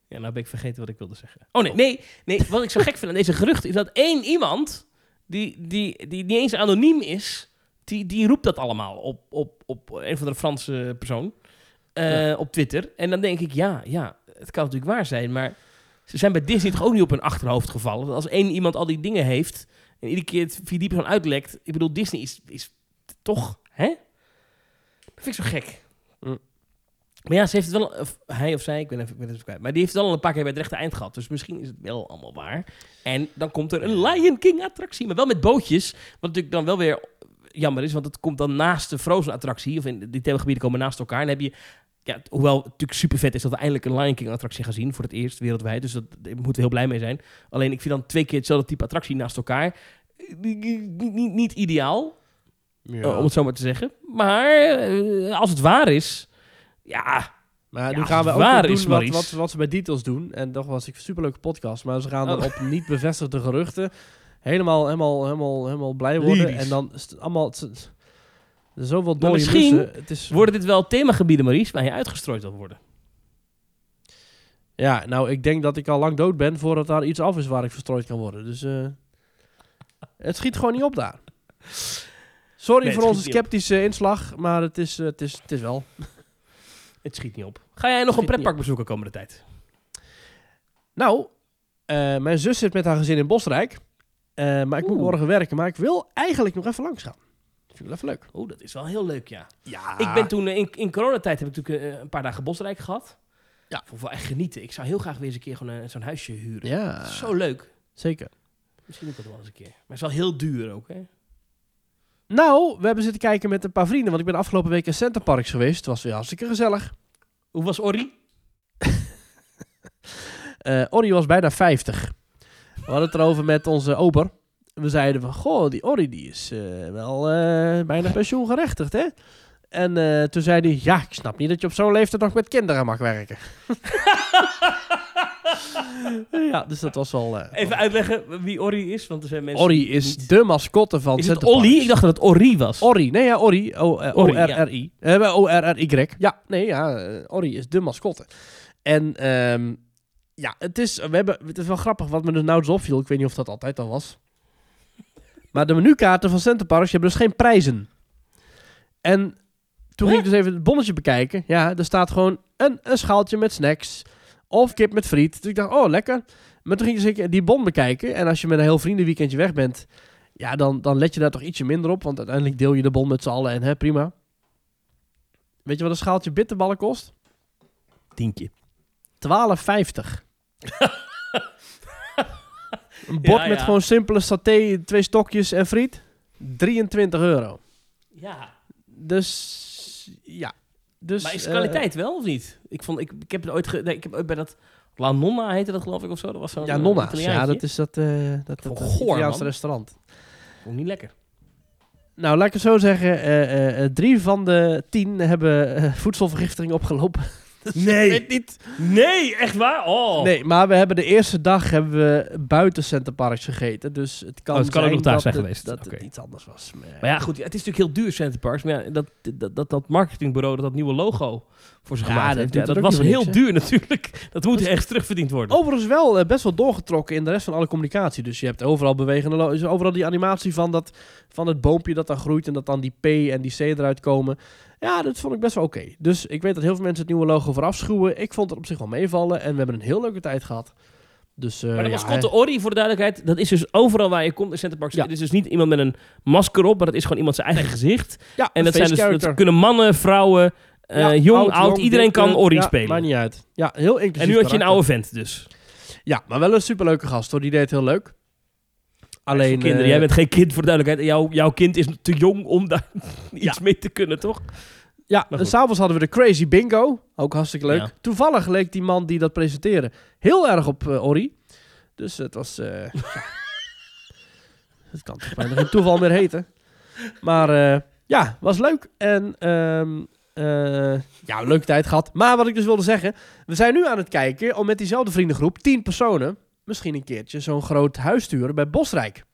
Ja, nou ben ik vergeten wat ik wilde zeggen. Oh nee, nee, nee. Wat ik zo gek vind aan deze geruchten is dat één iemand, die, die, die niet eens anoniem is, die, die roept dat allemaal op, op, op een van de Franse persoon eh, op Twitter. En dan denk ik, ja, ja, het kan natuurlijk waar zijn, maar ze zijn bij Disney toch ook niet op hun achterhoofd gevallen. Als één iemand al die dingen heeft en iedere keer het via die persoon uitlekt, ik bedoel, Disney is, is toch, hè? Dat vind ik zo gek. Mm. Maar ja, ze heeft het wel, of hij of zij, ik ben even, ik ben even kwijt. Maar die heeft het al een paar keer bij het rechte eind gehad. Dus misschien is het wel allemaal waar. En dan komt er een Lion King attractie, maar wel met bootjes. Wat natuurlijk dan wel weer jammer is, want het komt dan naast de Frozen attractie. Of in die themagebieden komen naast elkaar. En dan heb je, ja, hoewel het natuurlijk super vet is dat we eindelijk een Lion King attractie gaan zien. Voor het eerst wereldwijd. Dus dat, daar moeten we heel blij mee zijn. Alleen ik vind dan twee keer hetzelfde type attractie naast elkaar. eh, Niet, niet, niet ideaal. Uh, om het zo maar te zeggen. Maar eh, als het waar is, ja, Maar Ja, nu gaan we ook waar nog is, doen wat, wat, wat ze bij Details doen. En dat was een superleuke podcast. Maar ze gaan dan Oh. op niet bevestigde geruchten helemaal, helemaal, helemaal, helemaal blij worden. Lyrisch. En dan allemaal... het- het- er is zoveel dode misschien lussen. Het is, worden dit wel themagebieden, Maurice, waar je uitgestrooid wil worden. Ja, nou, ik denk dat ik al lang dood ben voordat daar iets af is waar ik verstrooid kan worden. Dus eh, het schiet gewoon niet op daar. Sorry Nee, voor onze sceptische inslag, maar het is, eh, het is, het is wel. Het schiet niet op. Ga jij nog een pretpark bezoeken komende tijd? Nou, eh, mijn zus zit met haar gezin in Bosrijk. Eh, maar ik moet morgen werken. Maar ik wil eigenlijk nog even langs gaan. Vind ik wel even leuk. Oeh, dat is wel heel leuk, ja. Ja. Ik ben toen, eh, in, in coronatijd heb ik natuurlijk eh, een paar dagen Bosrijk gehad. Ja. Vond wel echt genieten. Ik zou heel graag weer eens een keer gewoon eh, zo'n huisje huren. Ja, Zo leuk. zeker. Misschien ook dat wel eens een keer. Maar het is wel heel duur ook, hè? Nou, we hebben zitten kijken met een paar vrienden. Want ik ben afgelopen week in Centerparks geweest. Het was weer hartstikke gezellig. Hoe was Orrie? *laughs* Eh Orrie was bijna 50. We hadden het erover met onze ober. We zeiden van, goh, die Orrie die is eh, wel eh, bijna *laughs* pensioengerechtigd, hè? En eh, toen zei hij, ja, ik snap niet dat je op zo'n leeftijd nog met kinderen mag werken. *laughs* ja, dus dat was wel... Even uitleggen wie Orrie is, want er zijn mensen... Orrie die is niet- de mascotte van Is het? Ik dacht dat het Orrie was. Orrie, nee ja, eh. O-R-R-I. Eh, O-R-R-Y. Ja, nee ja, Orrie is de mascotte. En ehm, ja, het is, we hebben, het is wel grappig wat me dus nou eens opviel. Ik weet niet of dat altijd al was. Maar de menukaarten van Centerparks hebben dus geen prijzen. En toen ging ik dus even het bonnetje bekijken. Ja, er staat gewoon een, een schaaltje met snacks. Of kip met friet. Dus ik dacht, oh, lekker. Maar toen ging ik dus die bon bekijken. En als je met een heel vriendenweekendje weg bent... Ja, dan, dan let je daar toch ietsje minder op. Want uiteindelijk deel je de bon met z'n allen en hè, prima. Weet je wat een schaaltje bitterballen kost? Tientje. 12,50. *laughs* een bord Ja, met ja. gewoon simpele saté, twee stokjes en friet. 23 euro. Ja. Dus ja. Dus, maar is de eh, kwaliteit wel of niet? Ik, vond, ik, ik heb het ooit... Ge, nee, ik heb ooit bij dat... La Nonna heette dat geloof ik of zo. Dat was zo'n ja, eh. Italiaantje. Ja, dat is dat, eh dat, dat, goor, restaurant. Vond niet lekker. Nou, laat ik het zo zeggen. drie van de tien hebben voedselvergiftiging opgelopen. *laughs* Nee. Weet niet. Nee, echt waar? Oh. Nee, maar we hebben de eerste dag hebben we buiten Center Parks gegeten. Dus het kan, Oh, het kan ook zijn nog daar dat zijn het- geweest. Dat Oké. het iets anders was. Maar, Maar ja, goed, het is natuurlijk heel duur, Center Parks. Maar ja, dat, dat, dat, dat marketingbureau dat dat nieuwe logo voor zich Ja, gemaakt dat heeft, doet ja, dat ook was heel niks, duur natuurlijk. *laughs* Dat moet ergens terugverdiend worden. Overigens wel eh, best wel doorgetrokken in de rest van alle communicatie. Dus je hebt overal bewegende... lo- dus overal die animatie van, dat, van het boompje dat dan groeit... en dat dan die P en die C eruit komen. Ja, dat vond ik best wel oké. Dus ik weet dat heel veel mensen het nieuwe logo verafschuwen. Ik vond het op zich wel meevallen. En we hebben een heel leuke tijd gehad. Dus, eh, Maar ja, mascotte hè. Ori, voor de duidelijkheid, dat is dus overal waar je komt in Center Park. Ja. Het is dus niet iemand met een masker op, maar dat is gewoon iemand zijn eigen gezicht. ja, En dat, zijn dus, dat kunnen mannen, vrouwen, eh, Ja, jong, oud, iedereen kan Ori ja, spelen. Maakt niet uit. Ja, heel inclusief en nu had je een oude vent dus. Ja, maar wel een superleuke gast hoor. Die deed het heel leuk. Alleen... Kinderen. eh, Jij bent geen kind voor de duidelijkheid. Jouw, jouw kind is te jong om daar *laughs* iets mee te kunnen, toch? Ja, en s'avonds hadden we de Crazy Bingo. Ook hartstikke leuk. Ja. Toevallig leek die man die dat presenteerde heel erg op Ori. Dus het was... *laughs* ja. Het kan toch bijna geen toeval meer heten. Maar eh, ja, was leuk. En ehm, eh, ja, een leuke tijd gehad. Maar wat ik dus wilde zeggen... We zijn nu aan het kijken om met diezelfde vriendengroep, 10 personen... misschien een keertje zo'n groot huis sturen bij Bosrijk.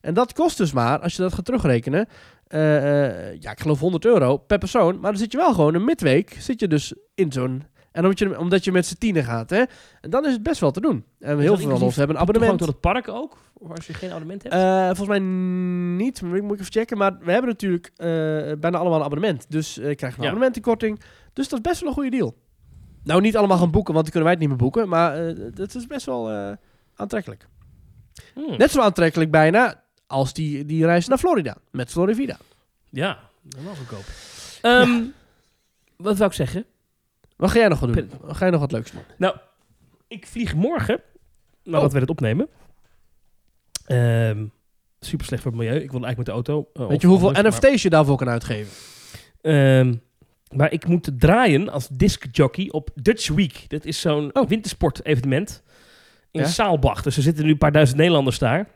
En dat kost dus maar, als je dat gaat terugrekenen... eh, eh, ja, ik geloof 100 euro per persoon. Maar dan zit je wel gewoon een midweek, zit je dus in zo'n... En omdat je, omdat je met z'n tienen gaat, hè. En dan is het best wel te doen. En heel veel van ons hebben een abonnement. tot het park ook? Of als je geen abonnement hebt? Eh, volgens mij niet, maar ik moet ik even checken. Maar we hebben natuurlijk bijna allemaal een abonnement. Dus krijg je een Ja. abonnementenkorting. Dus dat is best wel een goede deal. Nou, niet allemaal gaan boeken, want dan kunnen wij het niet meer boeken. Maar dat is best wel aantrekkelijk. Hmm. Net zo aantrekkelijk bijna als die, die reis naar Florida. Met Florivida. Ja, dat goedkoop. Ehm, Wat wil ik zeggen? Wat ga jij nog wat doen? Wat ga je nog wat leuks doen? Nou, ik vlieg morgen, nadat Oh. we dit opnemen. Ehm, super slecht voor het milieu. Ik wil eigenlijk met de auto. eh, Weet je hoeveel anders, maar- NFT's je daarvoor kan uitgeven? Ehm, maar ik moet draaien als discjockey op Dutch Week. Dat is zo'n Oh. wintersport-evenement in Ja? Saalbach. Dus er zitten nu een paar duizend Nederlanders daar.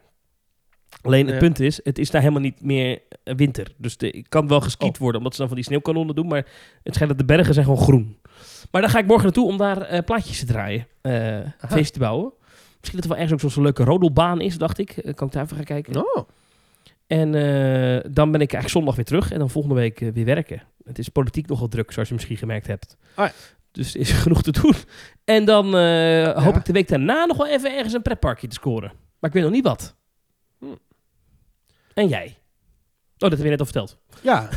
Alleen het Ja. punt is, het is daar helemaal niet meer eh, winter. Dus de, ik kan wel geskiet Oh. worden, omdat ze dan van die sneeuwkanonnen doen. Maar het schijnt dat de bergen zijn gewoon groen. Maar daar ga ik morgen naartoe om daar eh, plaatjes te draaien. eh feest te bouwen. Misschien dat er wel ergens ook zo'n leuke rodelbaan is, dacht ik. Eh, kan ik daar even gaan kijken. Oh, En dan ben ik eigenlijk zondag weer terug. En dan volgende week weer werken. Het is politiek nogal druk, zoals je misschien gemerkt hebt. Ja. Dus er is genoeg te doen. En dan hoop ik de week daarna nog wel even ergens een pretparkje te scoren. Maar ik weet nog niet wat. En jij? Oh, dat heb je net al verteld. ja.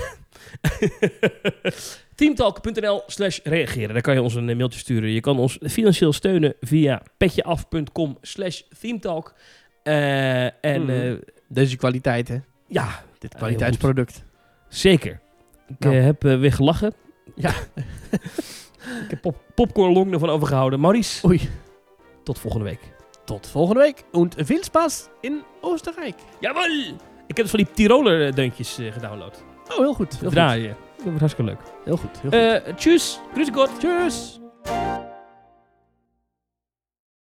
*laughs* Teamtalk.nl slash reageren. Daar kan je ons een eh, mailtje sturen. Je kan ons financieel steunen via petjeaf.com slash teamtalk. Eh, en Mhm. eh, Deze kwaliteit, hè? ja, Dit kwaliteitsproduct. Zeker. Ik Nou. heb weer gelachen. Ja. *laughs* ik heb pop popcorn long ervan overgehouden. Maurice, Oei. tot volgende week. Tot volgende week. Und veel spaß in Oostenrijk. Jawel! Ik heb dus van die Tiroler eh, deuntjes eh, gedownload. Oh, heel goed. Heel goed. Draaien. Dat wordt hartstikke leuk. Heel goed. Heel goed. Eh tjus. Grüß Gott. Tjus.